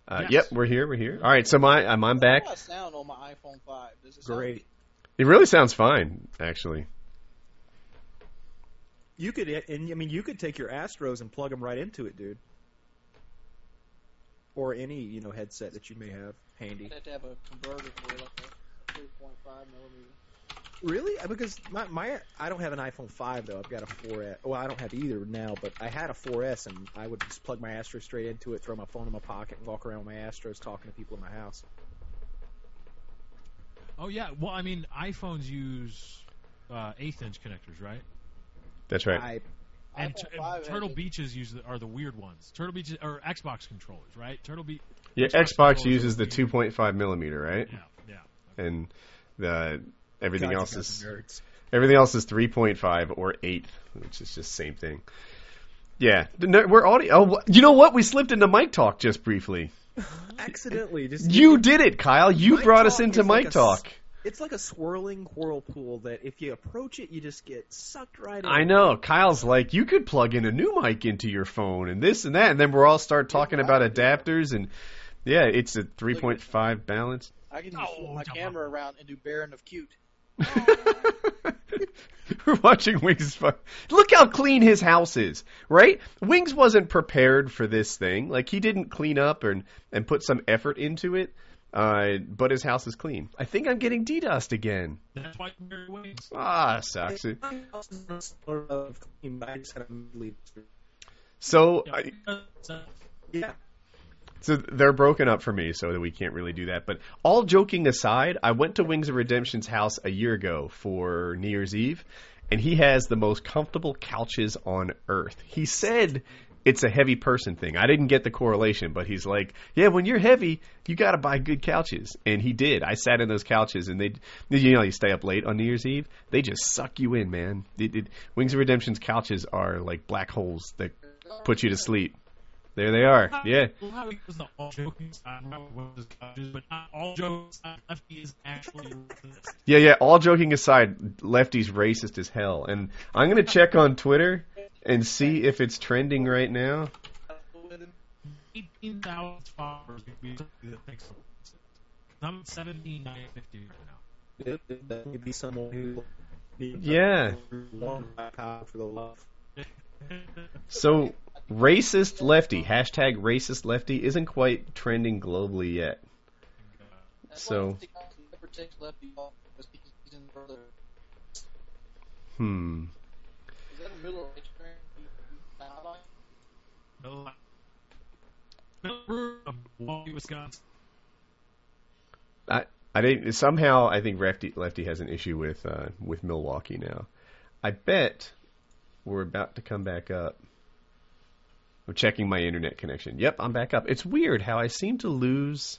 Uh, Yes. Yep, we're here. We're here. All right, so my I'm, I'm back. How I sound on my iPhone 5? Does it sound Great. It really sounds fine, actually. You could, and I mean, you could take your Astros and plug them right into it, dude. Or any, you know, headset that you may have handy. I'd have to have a converter for like a 3.5 millimeter. Really? Uh, Because my, my I don't have an iPhone 5 though. I've got a 4S. Well, I don't have either now, but I had a 4S and I would just plug my Astros straight into it, throw my phone in my pocket, and walk around with my Astros talking to people in my house. Oh yeah. Well, I mean, iPhones use uh, eighth inch connectors, right? That's right. I And, t- 5 and Turtle a- Beaches use the, are the weird ones. Turtle Beaches or Xbox controllers, right? Turtle Beach. Yeah, Xbox Xbox uses the 2.5 millimeter, right? Yeah, yeah. And the everything God, else is nerds. everything else is 3.5 or 8, which is just same thing. Yeah, we're audio. Oh, you know what? We slipped into mic talk just briefly. Accidentally, just You did it, Kyle. You Mic brought us into is like mic a s- talk. It's like a swirling whirlpool that if you approach it, you just get sucked right in. I know. Kyle's like, you could plug in a new mic into your phone and this and that, and then we'll all start talking about adapters and yeah, it's a 3.5 balance. I can use Oh, my jump camera around and do Baron of Cute. We're watching Wings. Look how clean his house is, right? Wings wasn't prepared for this thing. Like he didn't clean up and and put some effort into it. Uh, but his house is clean. I think I'm getting DDoSed again. That's why you wear wings. Ah, sucks. My house is not sort of clean, but I just had to leave. So, Yeah. I, So- Yeah. So they're broken up for me, so that we can't really do that. But all joking aside, I went to Wings of Redemption's house a year ago for New Year's Eve, and he has the most comfortable couches on earth. He said it's a heavy person thing. I didn't get the correlation, but he's like, yeah, when you're heavy, you got to buy good couches, and he did. I sat in those couches, and they, you know, you stay up late on New Year's Eve. They just suck you in, man. It, it, Wings of Redemption's couches are like black holes that put you to sleep. There they are. Yeah. Well, was the all joking side, Robert was judges, but not all joking. Lefty is actually racist. Yeah, yeah. All joking aside, Lefty's racist as hell, and I'm gonna check on Twitter and see if it's trending right now. Eighteen thousand followers would be something that. I'm seventeen nine fifty right now. That would be someone who Yeah. one power for the love. So, racist Lefty hashtag racist Lefty isn't quite trending globally yet. So- never takes Lefty off because he's in further. Hmm. Is that a middle age parent? highlight? Middle Middle of Milwaukee, Wisconsin. I I didn't somehow I think Lefty Lefty has an issue with uh, with Milwaukee now. I bet we're about to come back up. I'm checking my internet connection. Yep, I'm back up. It's weird how I seem to lose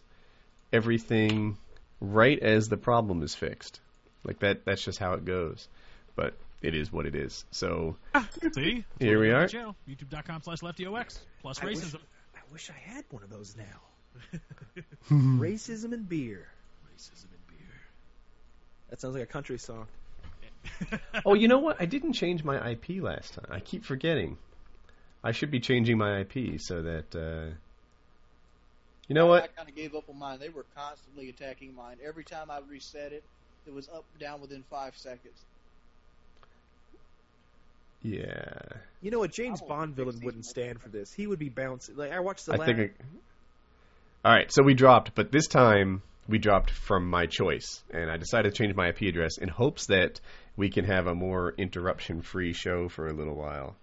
everything right as the problem is fixed. Like that that's just how it goes. But it is what it is. So ah, See? Here we are. YouTube.com slash LeftyOX. Plus I wish- racism. I wish I had one of those now. Racism and beer. Racism and beer. That sounds like a country song. Oh, you know what? I didn't change my IP last time. I keep forgetting. I should be changing my IP so that uh You know what? I kind of gave up on mine. They were constantly attacking mine. Every time I reset it, it was up down within five seconds. Yeah. You know, what? James Bond villain wouldn't stand for this. He would be bouncing. Like I watched the I last. think. I, all right, so we dropped, but this time we dropped from my choice, and I decided to change my IP address in hopes that we can have a more interruption-free show for a little while.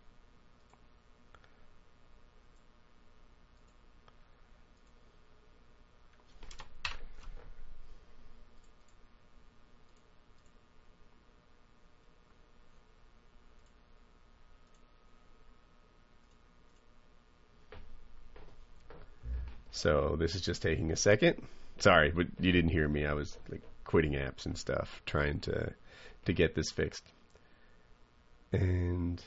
So this is just taking a second. Sorry, but you didn't hear me. I was like quitting apps and stuff, trying to to get this fixed. And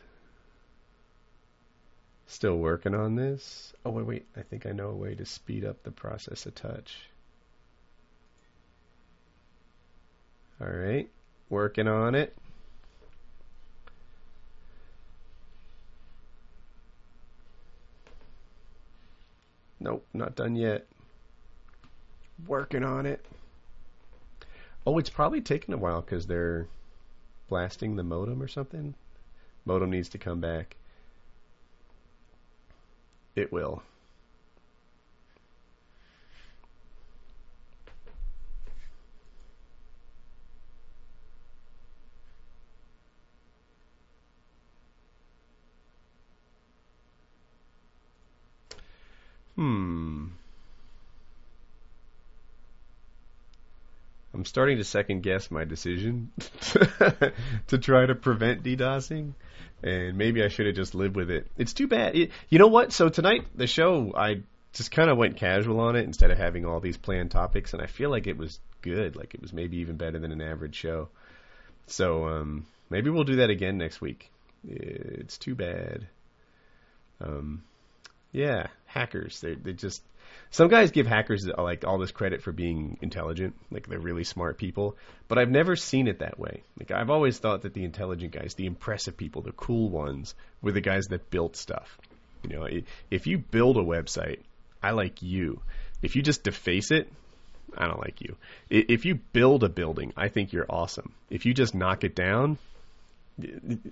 still working on this. Oh wait, wait. I think I know a way to speed up the process a touch. All right, working on it. Nope, not done yet. Working on it. Oh, it's probably taking a while because they're blasting the modem or something. Modem needs to come back. It will. Hmm. I'm starting to second guess my decision to try to prevent DDoSing, and maybe I should have just lived with it. It's too bad. It, you know what? So tonight the show, I just kind of went casual on it instead of having all these planned topics, and I feel like it was good. Like it was maybe even better than an average show. So um, maybe we'll do that again next week. It's too bad. Um, yeah, hackers. They they just some guys give hackers uh, like all this credit for being intelligent, like they're really smart people, but I've never seen it that way. Like I've always thought that the intelligent guys, the impressive people, the cool ones were the guys that built stuff. You know, if you build a website, I like you. If you just deface it, I don't like you. If you build a building, I think you're awesome. If you just knock it down,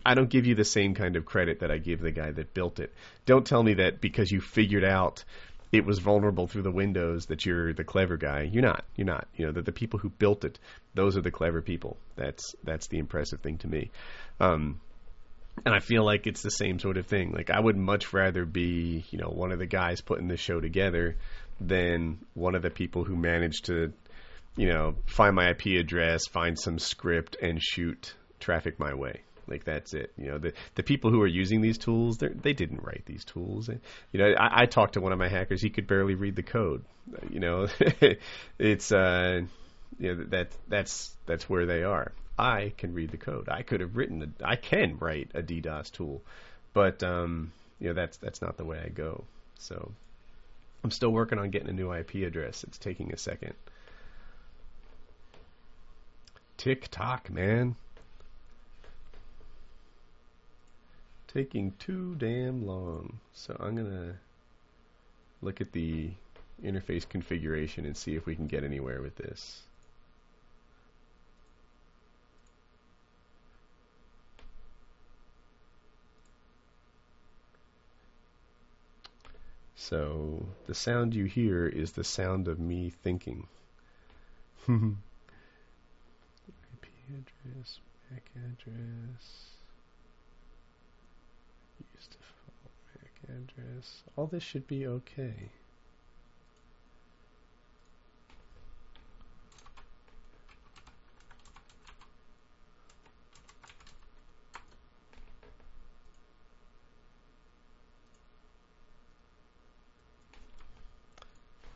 I don't give you the same kind of credit that I give the guy that built it. Don't tell me that because you figured out it was vulnerable through the windows that you're the clever guy. You're not. You're not. You know, that the people who built it, those are the clever people. That's that's the impressive thing to me. Um, and I feel like it's the same sort of thing. Like I would much rather be, you know, one of the guys putting the show together than one of the people who managed to, you know, find my IP address, find some script, and shoot traffic my way. Like that's it. You know, the the people who are using these tools, they didn't write these tools. You know, I, I talked to one of my hackers. He could barely read the code. You know, it's uh, you know that that's that's where they are. I can read the code. I could have written. A, I can write a DDoS tool, but um, you know that's that's not the way I go. So I'm still working on getting a new IP address. It's taking a second. Tick tock, man. Taking too damn long. So I'm gonna look at the interface configuration and see if we can get anywhere with this. So the sound you hear is the sound of me thinking. IP address, MAC address, use default MAC address. All this should be okay.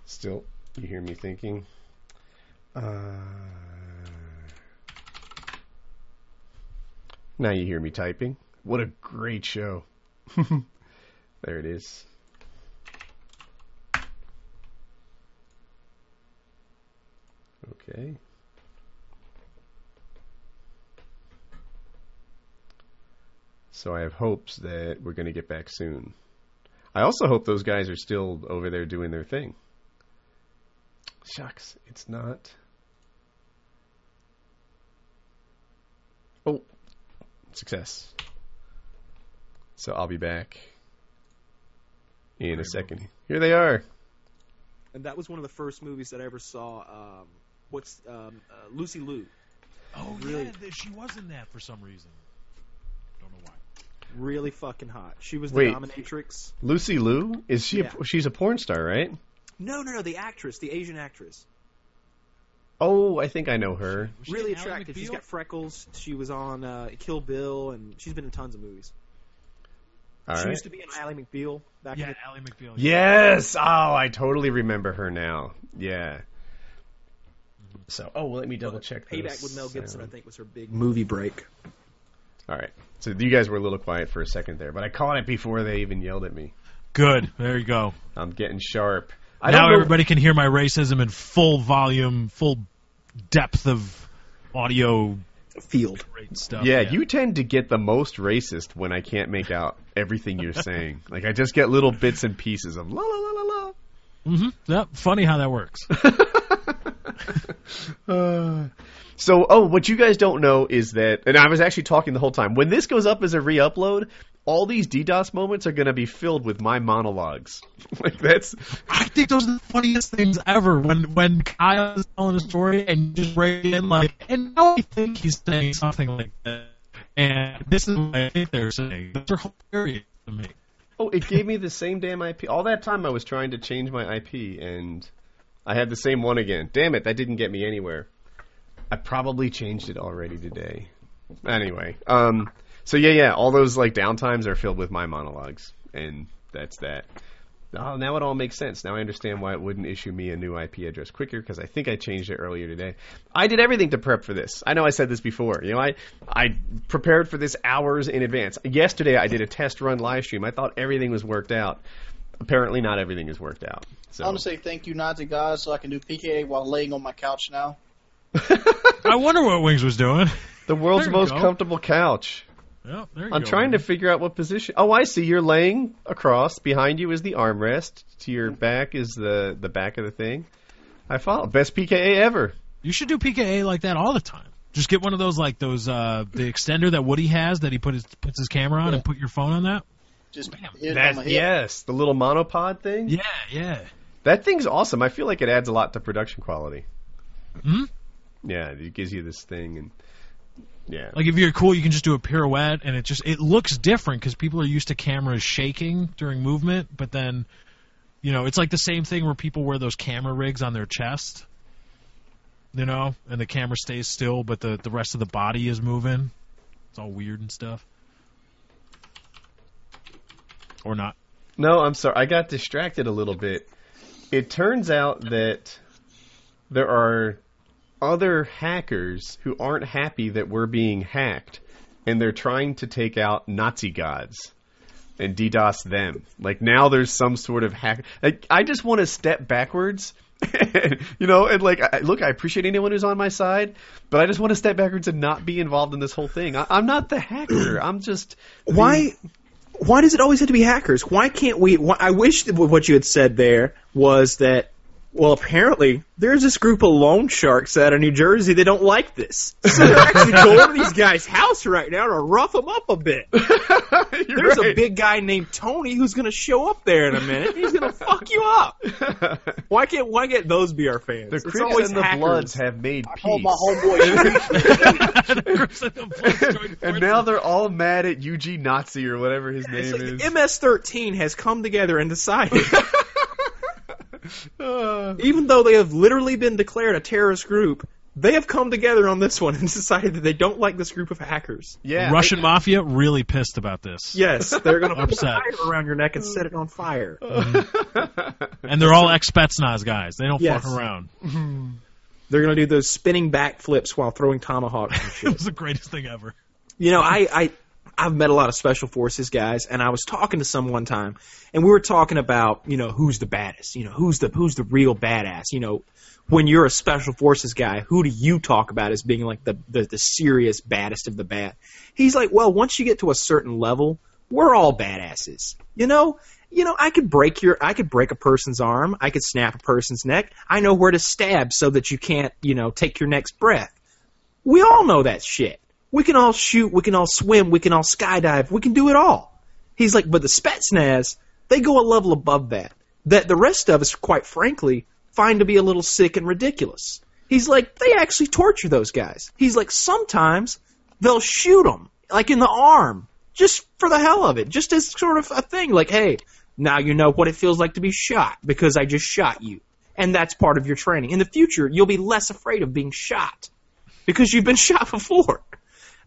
Still, you hear me thinking? Uh, now you hear me typing. What a great show. there it is. Okay. So I have hopes that we're going to get back soon. I also hope those guys are still over there doing their thing. Shucks, it's not. Oh, success. So I'll be back in a second. Here they are. And that was one of the first movies that I ever saw. Um, what's um, uh, Lucy Liu? Oh Really? yeah, she was in that for some reason. Don't know why. Really fucking hot. She was the Wait. dominatrix. Lucy Liu is she? Yeah. A, she's a porn star, right? No, no, no. The actress, the Asian actress. Oh, I think I know her. Was she really in Ally attractive. She's got freckles. She was on uh, Kill Bill, and she's been in tons of movies. All she right. used to be in Ally McBeal back in Yeah, the Ally McBeal. Yes. Oh, I totally remember her now. Yeah. So, oh, well, let me double check. Payback this with Mel Gibson, I think, was her big movie break. All right. So you guys were a little quiet for a second there, but I caught it before they even yelled at me. Good. There you go. I'm getting sharp. I now everybody can hear my racism in full volume, full depth of audio Field. great stuff. Yeah, you tend to get the most racist when I can't make out everything you're saying. like I just get little bits and pieces of la la la la la. hmm Yep. Funny how that works. Uh, so, oh, what you guys don't know is that, and I was actually talking the whole time. When this goes up as a re-upload, all these DDoS moments are going to be filled with my monologues. like that's I think those are the funniest things ever. When when Kyle is telling a story and you just break in like, and now I think he's saying something like that, and this is what I think they're saying. Those are hilarious to me. oh, it gave me the same damn IP. All that time I was trying to change my IP, and I had the same one again. Damn it, that didn't get me anywhere. I probably changed it already today. Anyway, um, so yeah, yeah, all those like downtimes are filled with my monologues, and that's that. Oh, now it all makes sense. Now I understand why it wouldn't issue me a new IP address quicker because I think I changed it earlier today. I did everything to prep for this. I know I said this before. You know, I I prepared for this hours in advance. Yesterday I did a test run live stream. I thought everything was worked out. Apparently, not everything is worked out. So I want to say thank you, Nazi guys, so I can do PKA while laying on my couch now. I wonder what Wings was doing. the world's most go. comfortable couch. Yeah, you I'm go. trying to figure out what position. Oh, I see. You're laying across. Behind you is the armrest. To your back is the the back of the thing. I follow. Best PKA ever. You should do PKA like that all the time. Just get one of those like those uh the extender that Woody has that he put his puts his camera on Yeah. and put your phone on that. Just Bam. hit it on That my yes, the little monopod thing. Yeah, yeah. That thing's awesome. I feel like it adds a lot to production quality. Hmm? Yeah, it gives you this thing and yeah. Like if you're cool, you can just do a pirouette, and it just it looks different because people are used to cameras shaking during movement. But then, you know, it's like the same thing where people wear those camera rigs on their chest, you know, and the camera stays still, but the the rest of the body is moving. It's all weird and stuff. Or not. No, I'm sorry. I got distracted a little bit. It turns out that there are other hackers who aren't happy that we're being hacked, and they're trying to take out Nazi gods and DDoS them. Like now, there's some sort of hack. Like, I just want to step backwards. you know, and like, I, look, I appreciate anyone who's on my side, but I just want to step backwards and not be involved in this whole thing. I, I'm not the hacker. I'm just Why? Why does it always have to be hackers? Why can't we? Why, I wish what you had said there was that. Well, apparently there's this group of loan sharks out of New Jersey that don't like this, so they're actually going to these guys' house right now to rough them up a bit. You're There's a big guy named Tony who's going to show up there in a minute. He's going to fuck you up. Why can't why can't those be our fans? The It's Crips and the hackers. Bloods have made I peace. my homeboy. and now they're all mad at Eugene Nazi or whatever his It's name like is. MS-13 has come together and decided, Uh. even though they have literally been declared a terrorist group, they have come together on this one and decided that they don't like this group of hackers. yeah, Russian mafia really pissed about this. Yes, they're going to put a Upset. fire around your neck and set it on fire. Uh. Mm-hmm. And they're all ex Spetsnaz guys. They don't Yes. fuck around. Mm-hmm. They're going to do those spinning backflips while throwing tomahawks and It was the greatest thing ever. You know, I, I I've met a lot of special forces guys, and I was talking to some one time, and we were talking about you know who's the baddest, you know who's the who's the real badass. You know, when you're a special forces guy, who do you talk about as being like the the, the serious baddest of the bad? He's like, well, once you get to a certain level, we're all badasses. You know. You know, I could break your, I could break a person's arm, I could snap a person's neck. I know where to stab so that you can't, you know, take your next breath. We all know that shit. We can all shoot, we can all swim, we can all skydive, we can do it all. He's like, but the Spetsnaz, they go a level above that. That the rest of us, quite frankly, find to be a little sick and ridiculous. He's like, they actually torture those guys. He's like, sometimes they'll shoot them, like in the arm, just for the hell of it, just as sort of a thing. Like, hey, now you know what it feels like to be shot because I just shot you. And that's part of your training. In the future, you'll be less afraid of being shot because you've been shot before.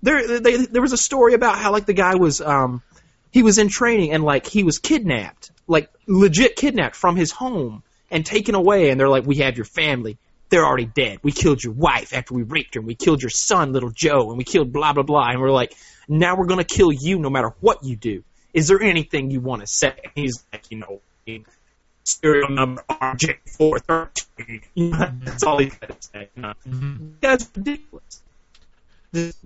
There, they, there was a story about how like the guy was, um, he was in training and like he was kidnapped, like legit kidnapped from his home and taken away. And they're like, "We have your family. They're already dead. We killed your wife after we raped her. And we killed your son, little Joe, and we killed blah blah blah." And we're like, "Now we're gonna kill you, no matter what you do. Is there anything you want to say?" And he's like, "You know." Serial number RJ four thirteen. That's all he had to say. You know? That's ridiculous. This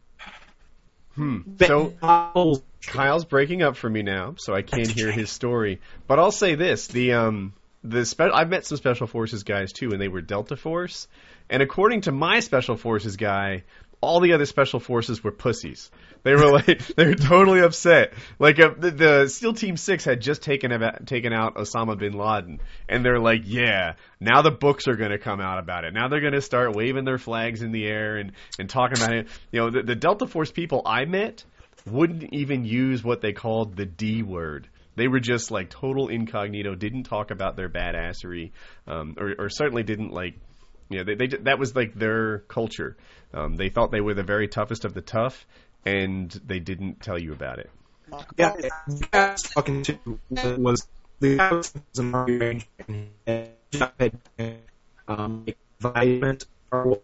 Hmm. So Kyle's breaking up for me now, so I can't hear his story. But I'll say this: the um the spe- I've met some special forces guys too, and they were Delta Force. And according to my special forces guy, all the other special forces were pussies. They were like they were totally upset. Like uh, the, the SEAL Team Six had just taken about, taken out Osama bin Laden, and they're like, yeah, now the books are going to come out about it. Now they're going to start waving their flags in the air and and talking about it. You know, the, the Delta Force people I met wouldn't even use what they called the D word. They were just like total incognito, didn't talk about their badassery, um, or, or certainly didn't like, you know, they, they that was like their culture. Um, they thought they were the very toughest of the tough, and they didn't tell you about it. Yeah, the guy I was talking to was the guy was an army ranger and he had um, like vitamin or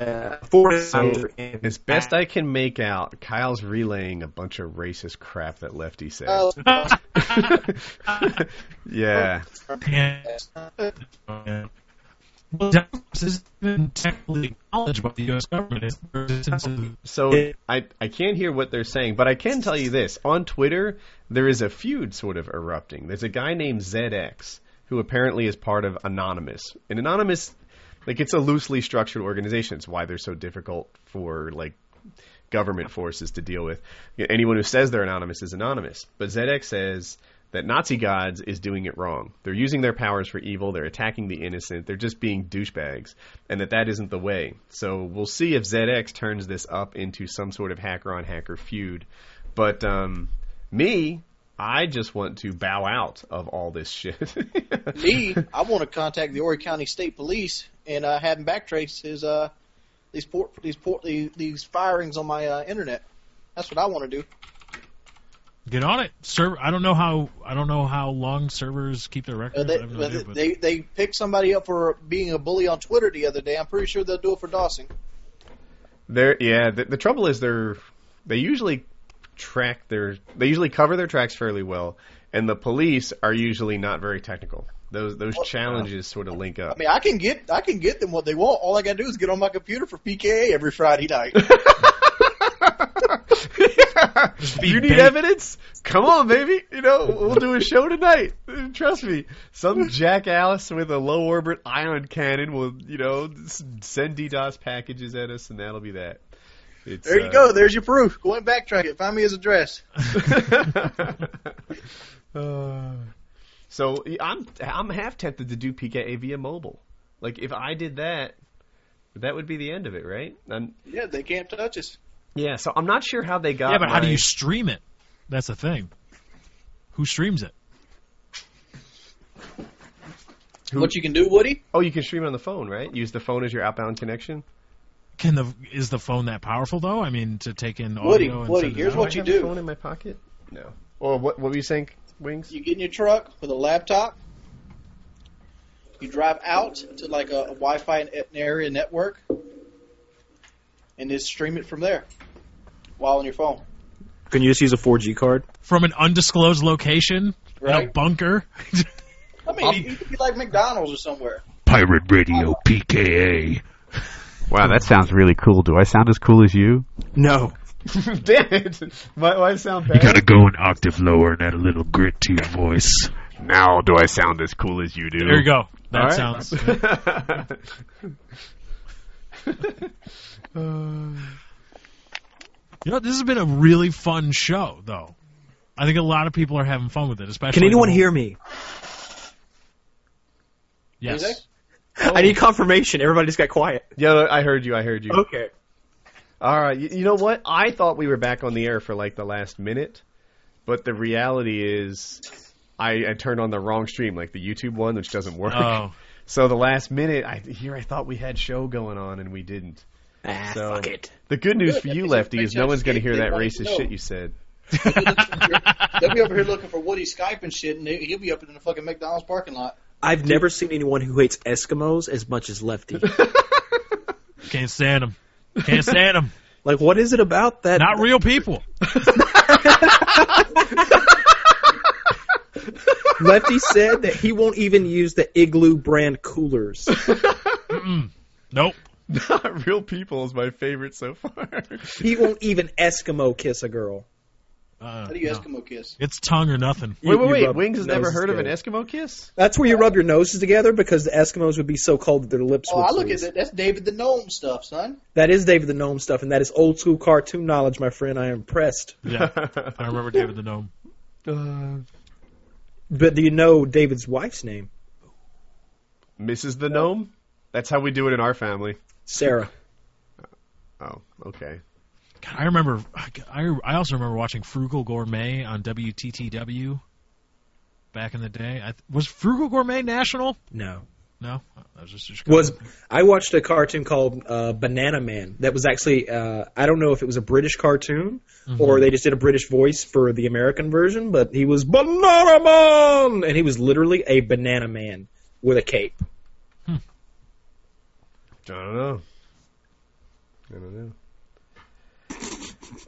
uh, forest So, As best I can make out, Kyle's relaying a bunch of racist crap that Lefty said. Oh, yeah. Yeah. Well, Delta isn't even technically acknowledged by the U.S. government. It's the resistance of So I I can't hear what they're saying, but I can tell you this: on Twitter, there is a feud sort of erupting. There's a guy named ZX who apparently is part of Anonymous, and Anonymous, like it's a loosely structured organization. It's why they're so difficult for like government forces to deal with. Anyone who says they're anonymous is anonymous. But ZX says that Nazi gods is doing it wrong. They're using their powers for evil. They're attacking the innocent. They're just being douchebags, and that that isn't the way. So we'll see if ZX turns this up into some sort of hacker on hacker feud. But um, me, I just want to bow out of all this shit. me, I want to contact the Horry County State Police and uh, have them backtrace his uh, these port these port these, these firings on my uh, internet. That's what I want to do. Get on it. Server. I don't know how. I don't know how long servers keep their records. Uh, they, no idea, but they they picked somebody up for being a bully on Twitter the other day. I'm pretty sure they'll do it for Dawson. They're yeah. The, the trouble is they're they usually track their they usually cover their tracks fairly well, and the police are usually not very technical. Those those challenges sort of link up. I mean, I can get I can get them what they want. All I got to do is get on my computer for PKA every Friday night. be you need bait. evidence? Come on, baby. You know we'll do a show tonight. Trust me. Some jackass with a low orbit ion cannon will you know send DDoS packages at us, and that'll be that. It's, there you uh, go. There's your proof. Go and backtrack it. Find me his address. Uh, so I'm I'm half tempted to do PKA via mobile. Like if I did that, that would be the end of it, right? And Yeah, they can't touch us. Yeah, so I'm not sure how they got. yeah, but how do you stream it? That's the thing. Who streams it? Who- What you can do, Woody? Oh, you can stream it on the phone, right? Use the phone as your outbound connection. Can the is the phone that powerful though? I mean, to take in audio Woody, and Woody, send here's out? what do I you have do. a phone in my pocket? No. Or what? What were you saying, Wings? You get in your truck with a laptop. You drive out to like a, a Wi-Fi an area network, and just stream it from there while on your phone. Can you just use a 4G card? from an undisclosed location in a bunker. I mean, um, you could be like McDonald's or somewhere. Pirate Radio PKA. Wow, that sounds really cool. Do I sound as cool as you? No. Damn it! Why, why sound You gotta go an octave lower and add a little grit to your voice. Now, do I sound as cool as you do? there you go. That All right. sounds. Uh, you know, this has been a really fun show, though. I think a lot of people are having fun with it, especially. Can anyone hear me? Yes. Is I need confirmation. Everybody just got quiet. Yeah, I heard you. I heard you. Okay. All right. You, you know what? I thought we were back on the air for like the last minute, but the reality is, I, I turned on the wrong stream, like the YouTube one, which doesn't work. Oh, So the last minute, I here I thought we had show going on, and we didn't. Ah, So- fuck it. The good news for you, Lefty, is no one's going to hear that racist no. shit you said. They'll be over here looking for Woody Skype and shit, and he'll be up in the fucking McDonald's parking lot. I've never seen anyone who hates Eskimos as much as Lefty. can't stand them. Can't stand them. like, what is it about that? Not real people. Lefty said that he won't even use the Igloo brand coolers. Mm-mm. Nope. Not real people is my favorite so far. He won't even Eskimo kiss a girl. Uh, How do you no. Eskimo kiss? It's tongue or nothing. Wait, wait, wait. Wings has never noses heard of an. Eskimo kiss? That's where you rub your noses together because the Eskimos would be so cold that their lips Oh, would I look freeze. at that. That's David the Gnome stuff, son. That is David the Gnome stuff, and that is old school cartoon knowledge, my friend. I am impressed. Yeah, I remember David the Gnome. Uh, But do you know David's wife's name? Mrs. the Gnome? That's how we do it in our family. Sarah. Oh, okay. God, I remember. I, I also remember watching Frugal Gourmet on WTTW back in the day. I, was Frugal Gourmet national? No. No, that was just a Was I watched a cartoon called uh, Banana Man that was actually uh, I don't know if it was a British cartoon or they just did a British voice for the American version, but he was Banana Man and he was literally a banana man with a cape. I don't know. I don't know.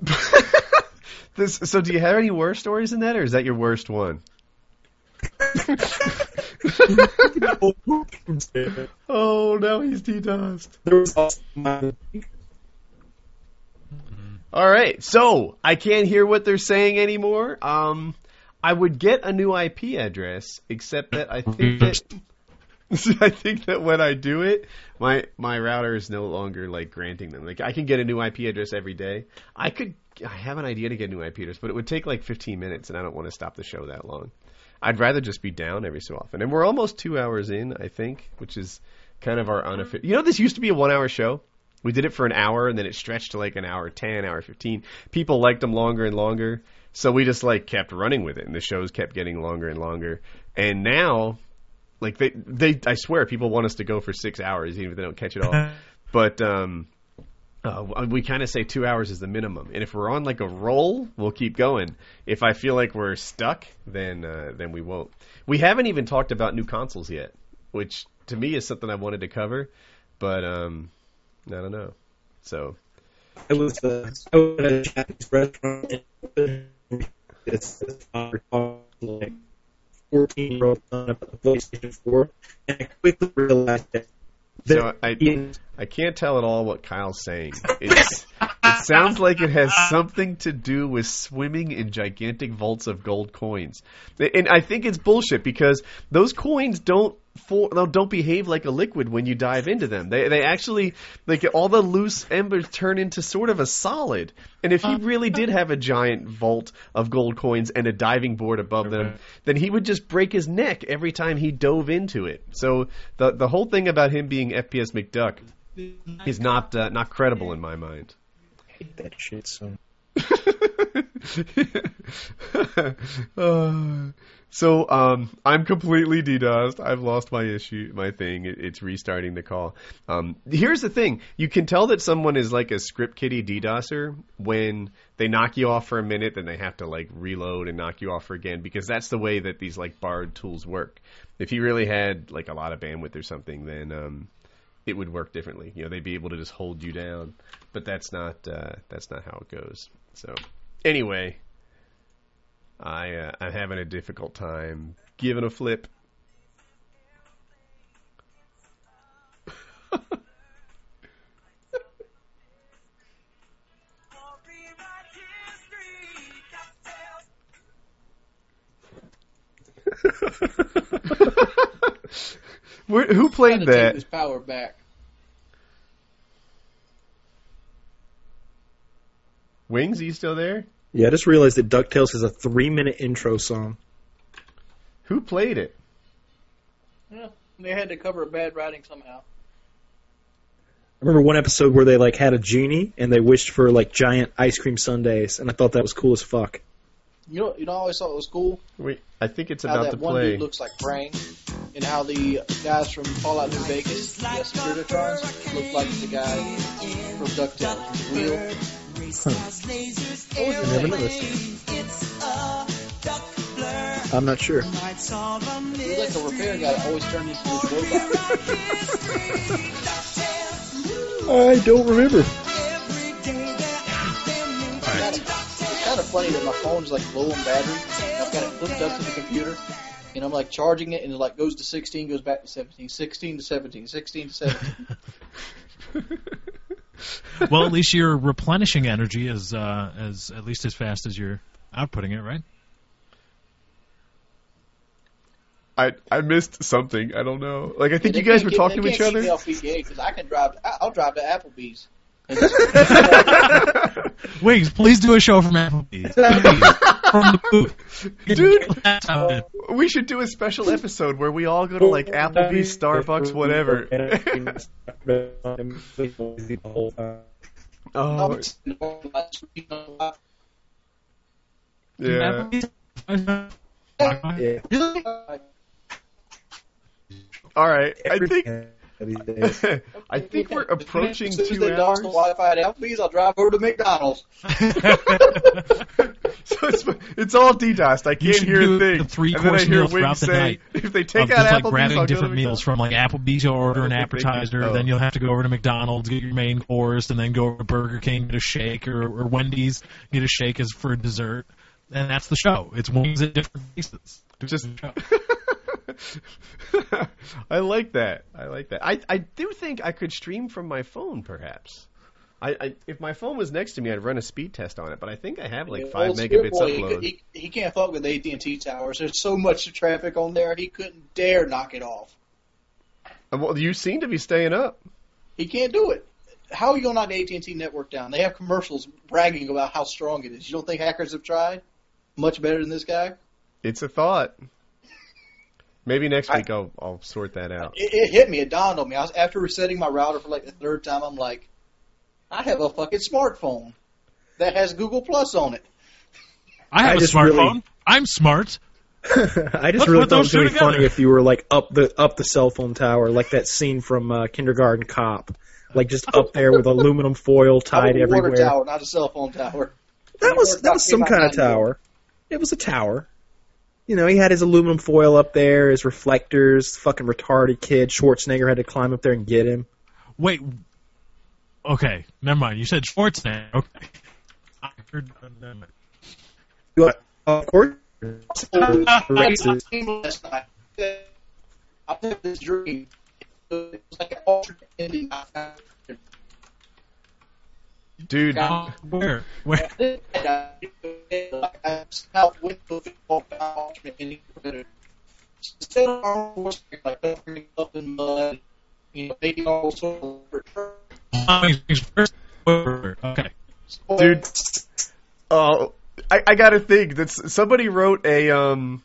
this, so, do you have any worse stories than that, or is that your worst one? Oh, now he's de-dust. There was also All right, so I can't hear what they're saying anymore. Um, I would get a new IP address, except that I think that I think that when I do it, my my router is no longer like granting them. Like I can get a new IP address every day. I could. I have an idea to get a new IP address, but it would take like 15 minutes, and I don't want to stop the show that long. I'd rather just be down every so often. And we're almost two hours in, I think, which is kind of our unofficial. You know, this used to be a one-hour show. We did it for an hour, and then it stretched to like an hour ten, hour fifteen. People liked them longer and longer, so we just like kept running with it, and the shows kept getting longer and longer. And now, like they, they, I swear, people want us to go for six hours, even if they don't catch it all. but um, uh, we kind of say two hours is the minimum, and if we're on like a roll, we'll keep going. If I feel like we're stuck, then uh, then we won't. We haven't even talked about new consoles yet, which to me is something I wanted to cover, but um, I don't know. So I was uh, I was at a Japanese restaurant fourteen year old son PlayStation Four, and I quickly realized that. So I- I can't tell at all what Kyle's saying. It's, it sounds like it has something to do with swimming in gigantic vaults of gold coins, and I think it's bullshit because those coins don't for, no, don't behave like a liquid when you dive into them. They they actually like all the loose embers turn into sort of a solid. And if he really did have a giant vault of gold coins and a diving board above them, then he would just break his neck every time he dove into it. So the the whole thing about him being FPS McDuck is not uh, not credible in my mind. hate that shit so. Uh, so um, I'm completely DDoSed. I've lost my issue, my thing. It, it's restarting the call. Um, here's the thing: you can tell that someone is like a script kiddie DDoSer when they knock you off for a minute, then they have to like reload and knock you off for again because that's the way that these like barred tools work. If you really had like a lot of bandwidth or something, then um, it would work differently. You know, they'd be able to just hold you down, but that's not uh, that's not how it goes. So anyway, I uh, I'm having a difficult time giving a flip. Who played that? this power back. Wings, are you still there? Yeah, I just realized that DuckTales has a three minute intro song. Who played it? Yeah, they had to cover bad writing somehow. I remember one episode where they like had a genie and they wished for like giant ice cream sundaes, and I thought that was cool as fuck. You know, you know, I always thought it was cool Wait, I think it's how about that to one play. dude looks like Brain, and how the guys from Fallout New Vegas, the Securitrons, look like the guy from DuckTales, Wheel. I never noticed. I'm not sure. Like a repair guy always turned into robot. I don't remember. It's kind of funny that my phone is like low on battery. I've got it hooked up to the computer, and I'm like charging it, and it like goes to 16, goes back to 17, 16 to 17, 16 to 17. well, at least you're replenishing energy as uh, as at least as fast as you're outputting it, right? I I missed something. I don't know. Like I think They you guys can't were talking to they each other. me off PGA because I can drive. I- I'll drive to Applebee's. And Wings, please do a show from Applebee's. Please. from the booth. Dude. That's how it- We should do a special episode where we all go to like Applebee's, Starbucks, whatever. oh, yeah. yeah. All right. I think These days. I think we're approaching as soon as two they the hours. Wi-Fi at Applebee's, I'll drive over to McDonald's. So it's it's all DDoSed. I can't hear a thing. the three and then I course hear meal throughout the say, night. if they Of take just out like Applebee's, grabbing I'll go to different meals from like Applebee's, you'll order an I don't think they can- appetizer, oh. then you'll have to go over to McDonald's, get your main course, and then go over to Burger King, get a shake, or, or Wendy's, get a shake as for dessert. And that's the show. It's wings at different places. Just It's a show. I like that. I like that. I I do think I could stream from my phone, perhaps. I, I if my phone was next to me, I'd run a speed test on it. But I think I have like five Old megabits he, upload. could- he, he can't fuck with AT and T towers. There's so much traffic on there, he couldn't dare knock it off. Uh, Well, you seem to be staying up. He can't do it. How are you gonna knock the AT and T network down? They have commercials bragging about how strong it is. You don't think hackers have tried? Much better than this guy. It's a thought. Maybe next week I'll I'll sort that out. It, it hit me. It dawned on me. I was after resetting my router for like the third time. I'm like, I have a fucking smartphone that has Google Plus on it. I have I a smartphone. really- I'm smart. I just Let's really thought it was those two going to be funny if you were like up the up the cell phone tower, like that scene from uh, Kindergarten Cop, like just up there with aluminum foil tied want a water everywhere. tower, not a cell phone tower. That was that was some kind of tower. It was a tower. You know, he had his aluminum foil up there, his reflectors. Fucking retarded kid Schwarzenegger had to climb up there and get him. Wait. Okay, never mind. You said Schwarzenegger. Okay. I heard, never mind. You want- Of course. I Races. had a dream last night. I had this dream. It was like an alternate ending. Dude, Oh, where? Where? I somehow went to the alternate. Instead of Arnold Schwarzenegger, like covering up in mud, you know, making all sorts of Okay. dude. Oh, I, I got to think that somebody wrote a um,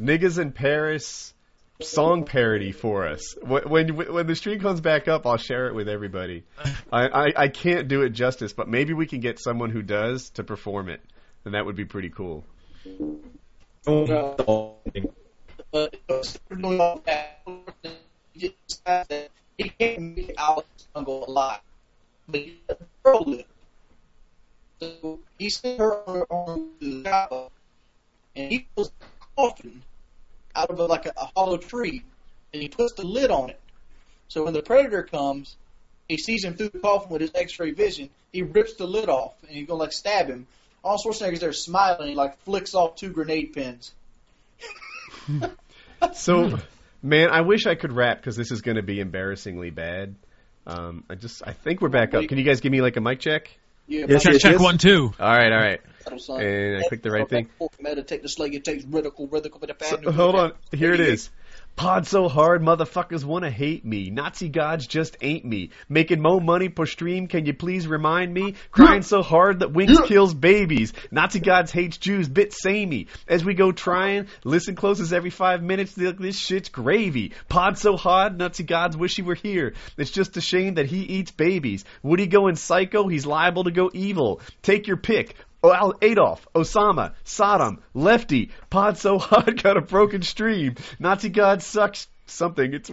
niggas in Paris song parody for us. When when when the stream comes back up, I'll share it with everybody. I, I I can't do it justice, but maybe we can get someone who does to perform it, and that would be pretty cool. but for doing all that, he decides that he can't make Alex Jungle alive. But he let the girl live. So he sent her on her to the and he pulls a coffin out of a, like a, a hollow tree, and he puts the lid on it. So when the predator comes, he sees him through the coffin with his X-ray vision. He rips the lid off, and he's gonna like stab him. All Schwarzenegger's there smiling. He like flicks off two grenade pins. So, man, I wish I could rap because this is going to be embarrassingly bad. Um, I just I think we're back up. Can you guys give me like a mic check? Yeah, Yes, Check, yes, check yes. one, two. All right, all right. And I clicked the right thing. Meditate the slay, takes radical, radical, So, hold on. Here it is. Pod so hard, motherfuckers wanna hate me. Nazi gods just ain't me. Making mo money per stream, can you please remind me? Crying so hard that Winks kills babies. Nazi gods hates Jews, bit samey. As we go trying, listen close as every five minutes, th- this shit's gravy. Pod so hard, Nazi gods wish he were here. It's just a shame that he eats babies. Would he go in psycho? He's liable to go evil. Take your pick. Oh, Adolf, Osama, Saddam, Lefty, Pod so hard got a broken stream. Nazi God sucks something. It's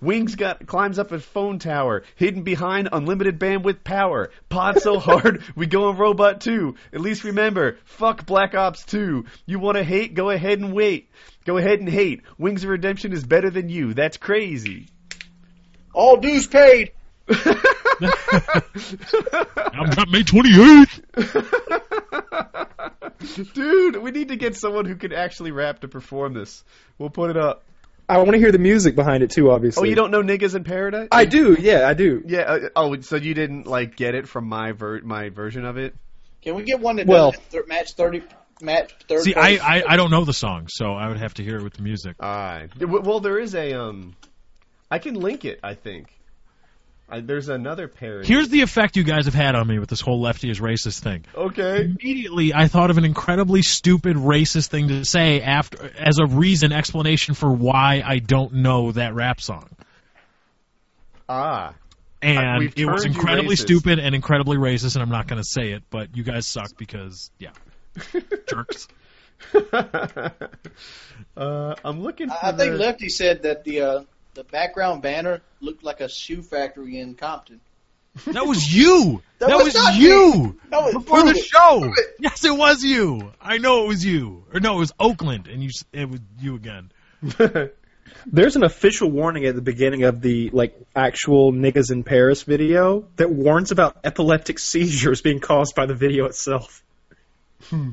Wings got climbs up a phone tower, hidden behind unlimited bandwidth power. Pod so hard we go on Robot 2. At least remember, fuck Black Ops 2. You want to hate? Go ahead and wait. Go ahead and hate. Wings of Redemption is better than you. That's crazy. All dues paid. I'm got May 28th. Dude, we need to get someone who can actually rap to perform this. We'll put it up. I want to hear the music behind it too. Obviously. Oh, you don't know Niggas in Paradise? I do. Yeah, I do. Yeah. Uh, oh, so you didn't like get it from my ver- my version of it? Can we get one that Well- th- match thirty match third? See, I. I I don't know the song, so I would have to hear it with the music. Uh, well, there is a um, I can link it. I think. I, there's another parody. Here's the effect you guys have had on me with this whole lefty is racist thing. okay. Immediately, I thought of an incredibly stupid racist thing to say after as a reason explanation for why I don't know that rap song. Ah, And we've it was incredibly stupid and incredibly racist, and I'm not going to say it, but you guys suck because, yeah, jerks. uh, I'm looking. For I I think Lefty said that the uh, the background banner looked like a shoe factory in Compton. That was you. That That, was was, you That was- before the it. show. It. Yes, it was you. I know it was you. Or no, it was Oakland, and you. It was you again. There's an official warning at the beginning of the like actual niggas in Paris video that warns about epileptic seizures being caused by the video itself. Hmm.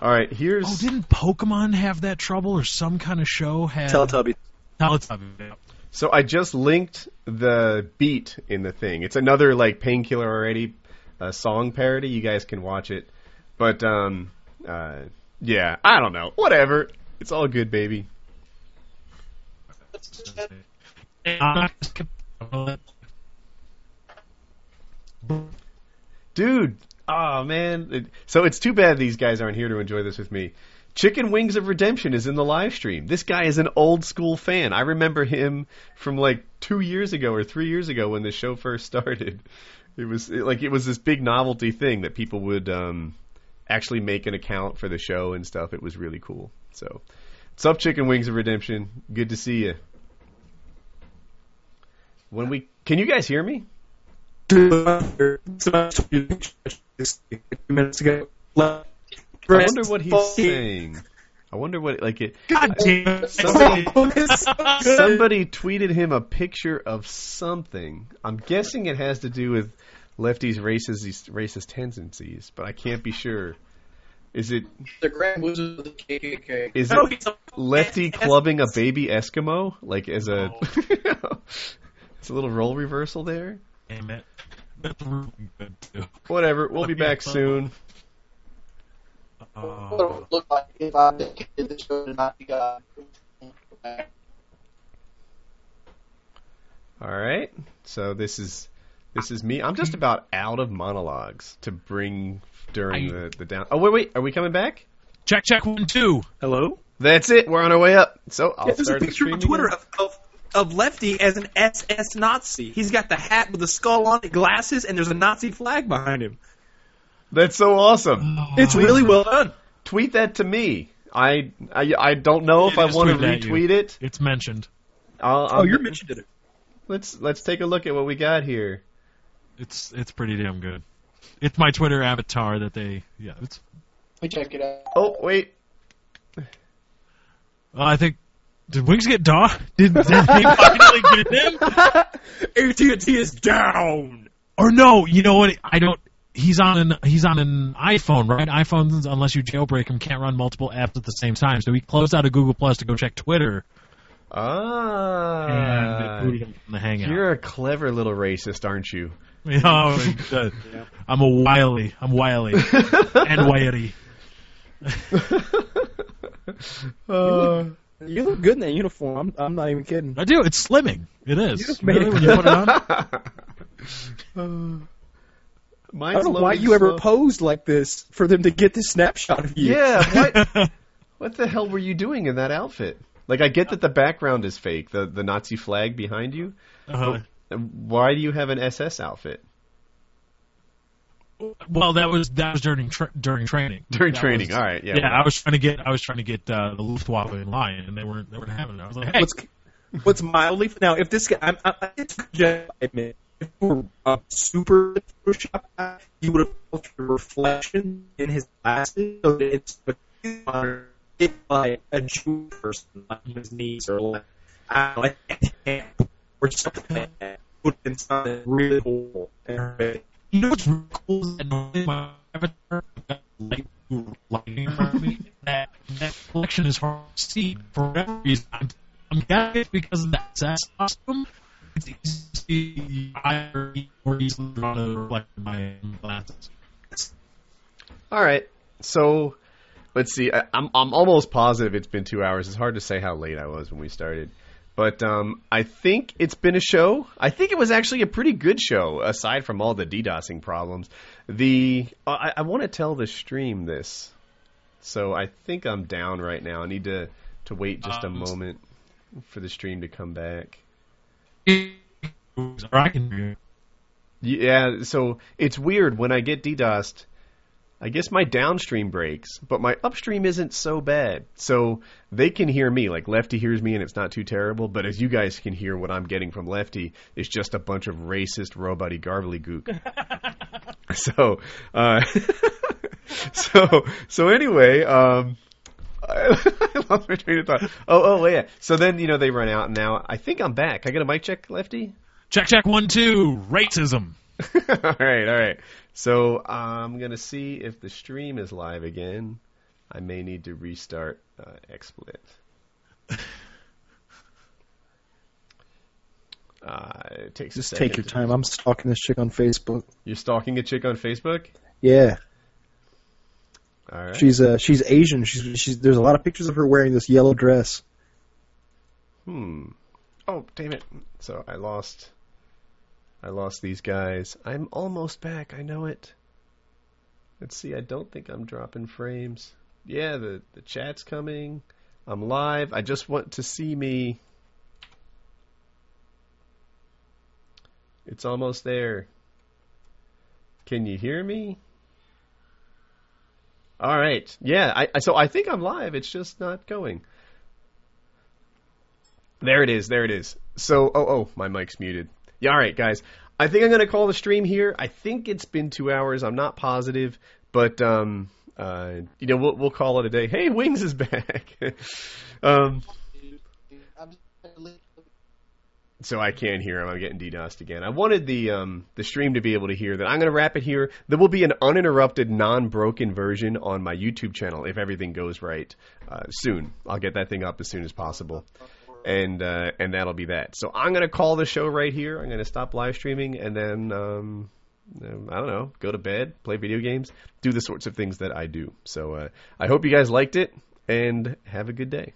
All right, here's. Oh, didn't Pokemon have that trouble, or some kind of show had? Teletubbies. Teletubbies. So I just linked the beat in the thing. It's another like painkiller already uh, song parody. You guys can watch it. But um uh yeah, I don't know. Whatever. It's all good, baby. Dude, oh man. So it's too bad these guys aren't here to enjoy this with me. Chicken Wings of Redemption is in the live stream. This guy is an old school fan. I remember him from like two years ago or three years ago when the show first started. It was it, like it was this big novelty thing that people would um, actually make an account for the show and stuff. It was really cool. So, what's up, Chicken Wings of Redemption? Good to see you. When we can you guys hear me? minutes ago. I wonder what he's saying. I wonder what like it. God damn it. Somebody, somebody tweeted him a picture of something. I'm guessing it has to do with Lefty's racist racist tendencies, but I can't be sure. Is it The Grand Wizard of the KKK. is No, it he's a- Lefty clubbing a baby Eskimo like as a? it's a little role reversal there. Damn it. That's really good too. Whatever. We'll be back soon. What Uh, it would look like if I did this show to not be God. All right. So this is this is me. I'm just about out of monologues to bring during I- the the down. Oh wait, wait. Are we coming back? check, check, one, two. Hello. That's it. We're on our way up. So I'll Yeah, there's start the picture on Twitter of, of of Lefty as an SS Nazi. He's got the hat with the skull on it, glasses, and there's a Nazi flag behind him. That's so awesome. It's really well done. Tweet that to me. I I, I don't know if I want to tweeted at you. retweet it. It's mentioned. I'll, I'll, Oh, you're mentioned it. Let's let's take a look at what we got here. It's it's pretty damn good. It's my Twitter avatar that they yeah. It's Let me check it out. Oh wait. uh, I think did Wings get dog? Did, did they finally get him? AT&T is down. Or no? You know what? I don't. He's on an he's on an iPhone, right? iPhones, unless you jailbreak them, can't run multiple apps at the same time. So he closed out of Google Plus to go check Twitter, Ah. and it booted him from the You're a clever little racist, aren't you? You know, and, uh, I'm a wily. I'm wily and wiry. Uh, You look good in that uniform. I'm, I'm not even kidding. I do. It's slimming. It is. You just made Really, it when you put it on. Mine's I don't know why loading you ever posed like this for them to get this snapshot of you. Yeah, what? what the hell were you doing in that outfit? Like, I get that the background is fake, the the Nazi flag behind you. Uh-huh. Why do you have an SS outfit well, that was that was during tra- during training. during That training? was- All right, yeah. Yeah, I was trying to get I was trying to get uh, the Luftwaffe in line, and they weren't they weren't having it. I was like, hey, What's what's mildly now? If this guy, I'm, I, it's just admit, if you were a super Photoshop you would have felt the reflection in his glasses. So that it's it's like a Jew person on his knees or like I don't know, a camp or something like that. Would have been something really cool. you know what's really cool is that normally my avatar got light lighting around me. That that reflection is hard to see for whatever reason. I'm, I'm because of that SS costume. It's easy see or easily drawn to reflect in my glasses. All right. So let's see. I, I'm I'm almost positive it's been two hours. It's hard to say how late I was when we started, but um, I think it's been a show. I think it was actually a pretty good show, aside from all the DDoSing problems. The uh, I, I want to tell the stream this, so I think I'm down right now. I need to to wait just a Um, moment for the stream to come back. I can. Yeah, so it's weird when I get DDoSed. I guess my downstream breaks, but my upstream isn't so bad. So they can hear me, like Lefty hears me, and it's not too terrible. But as you guys can hear, what I'm getting from Lefty is just a bunch of racist, roboty, garbly gook. so, uh, so, so anyway, um, I lost my train of thought. Oh, oh, yeah. So then, you know, they run out, and now I think I'm back. I get a mic check, Lefty. Check check one two racism. all right, all right. So I'm gonna see if the stream is live again. I may need to restart uh, XSplit. Uh, it takes Just second take your time. I'm stalking this chick on Facebook. You're stalking a chick on Facebook. Yeah, All right. she's uh she's Asian. She's she's there's a lot of pictures of her wearing this yellow dress. Hmm. Oh, damn it. So I lost. I lost these guys. I'm almost back. I know it. Let's see. I don't think I'm dropping frames. Yeah, the the chat's coming. I'm live. I just want to see me. It's almost there. Can you hear me? All right. Yeah. I, I so I think I'm live. It's just not going. There it is. There it is. So, oh, oh, my mic's muted. Yeah, all right, guys. I think I'm going to call the stream here. I think it's been two hours. I'm not positive, but um, uh, you know, we'll we'll call it a day. Hey, Wings is back. um, so I can't hear him. I'm getting DDoSed again. I wanted the um, the stream to be able to hear that. I'm going to wrap it here. There will be an uninterrupted, non-broken version on my YouTube channel if everything goes right uh, soon. I'll get that thing up as soon as possible, and uh, and that'll be that. So I'm to call the show right here. I'm to stop live streaming, and then um, um, I don't know, go to bed, play video games, do the sorts of things that I do. So uh, I hope you guys liked it, and have a good day.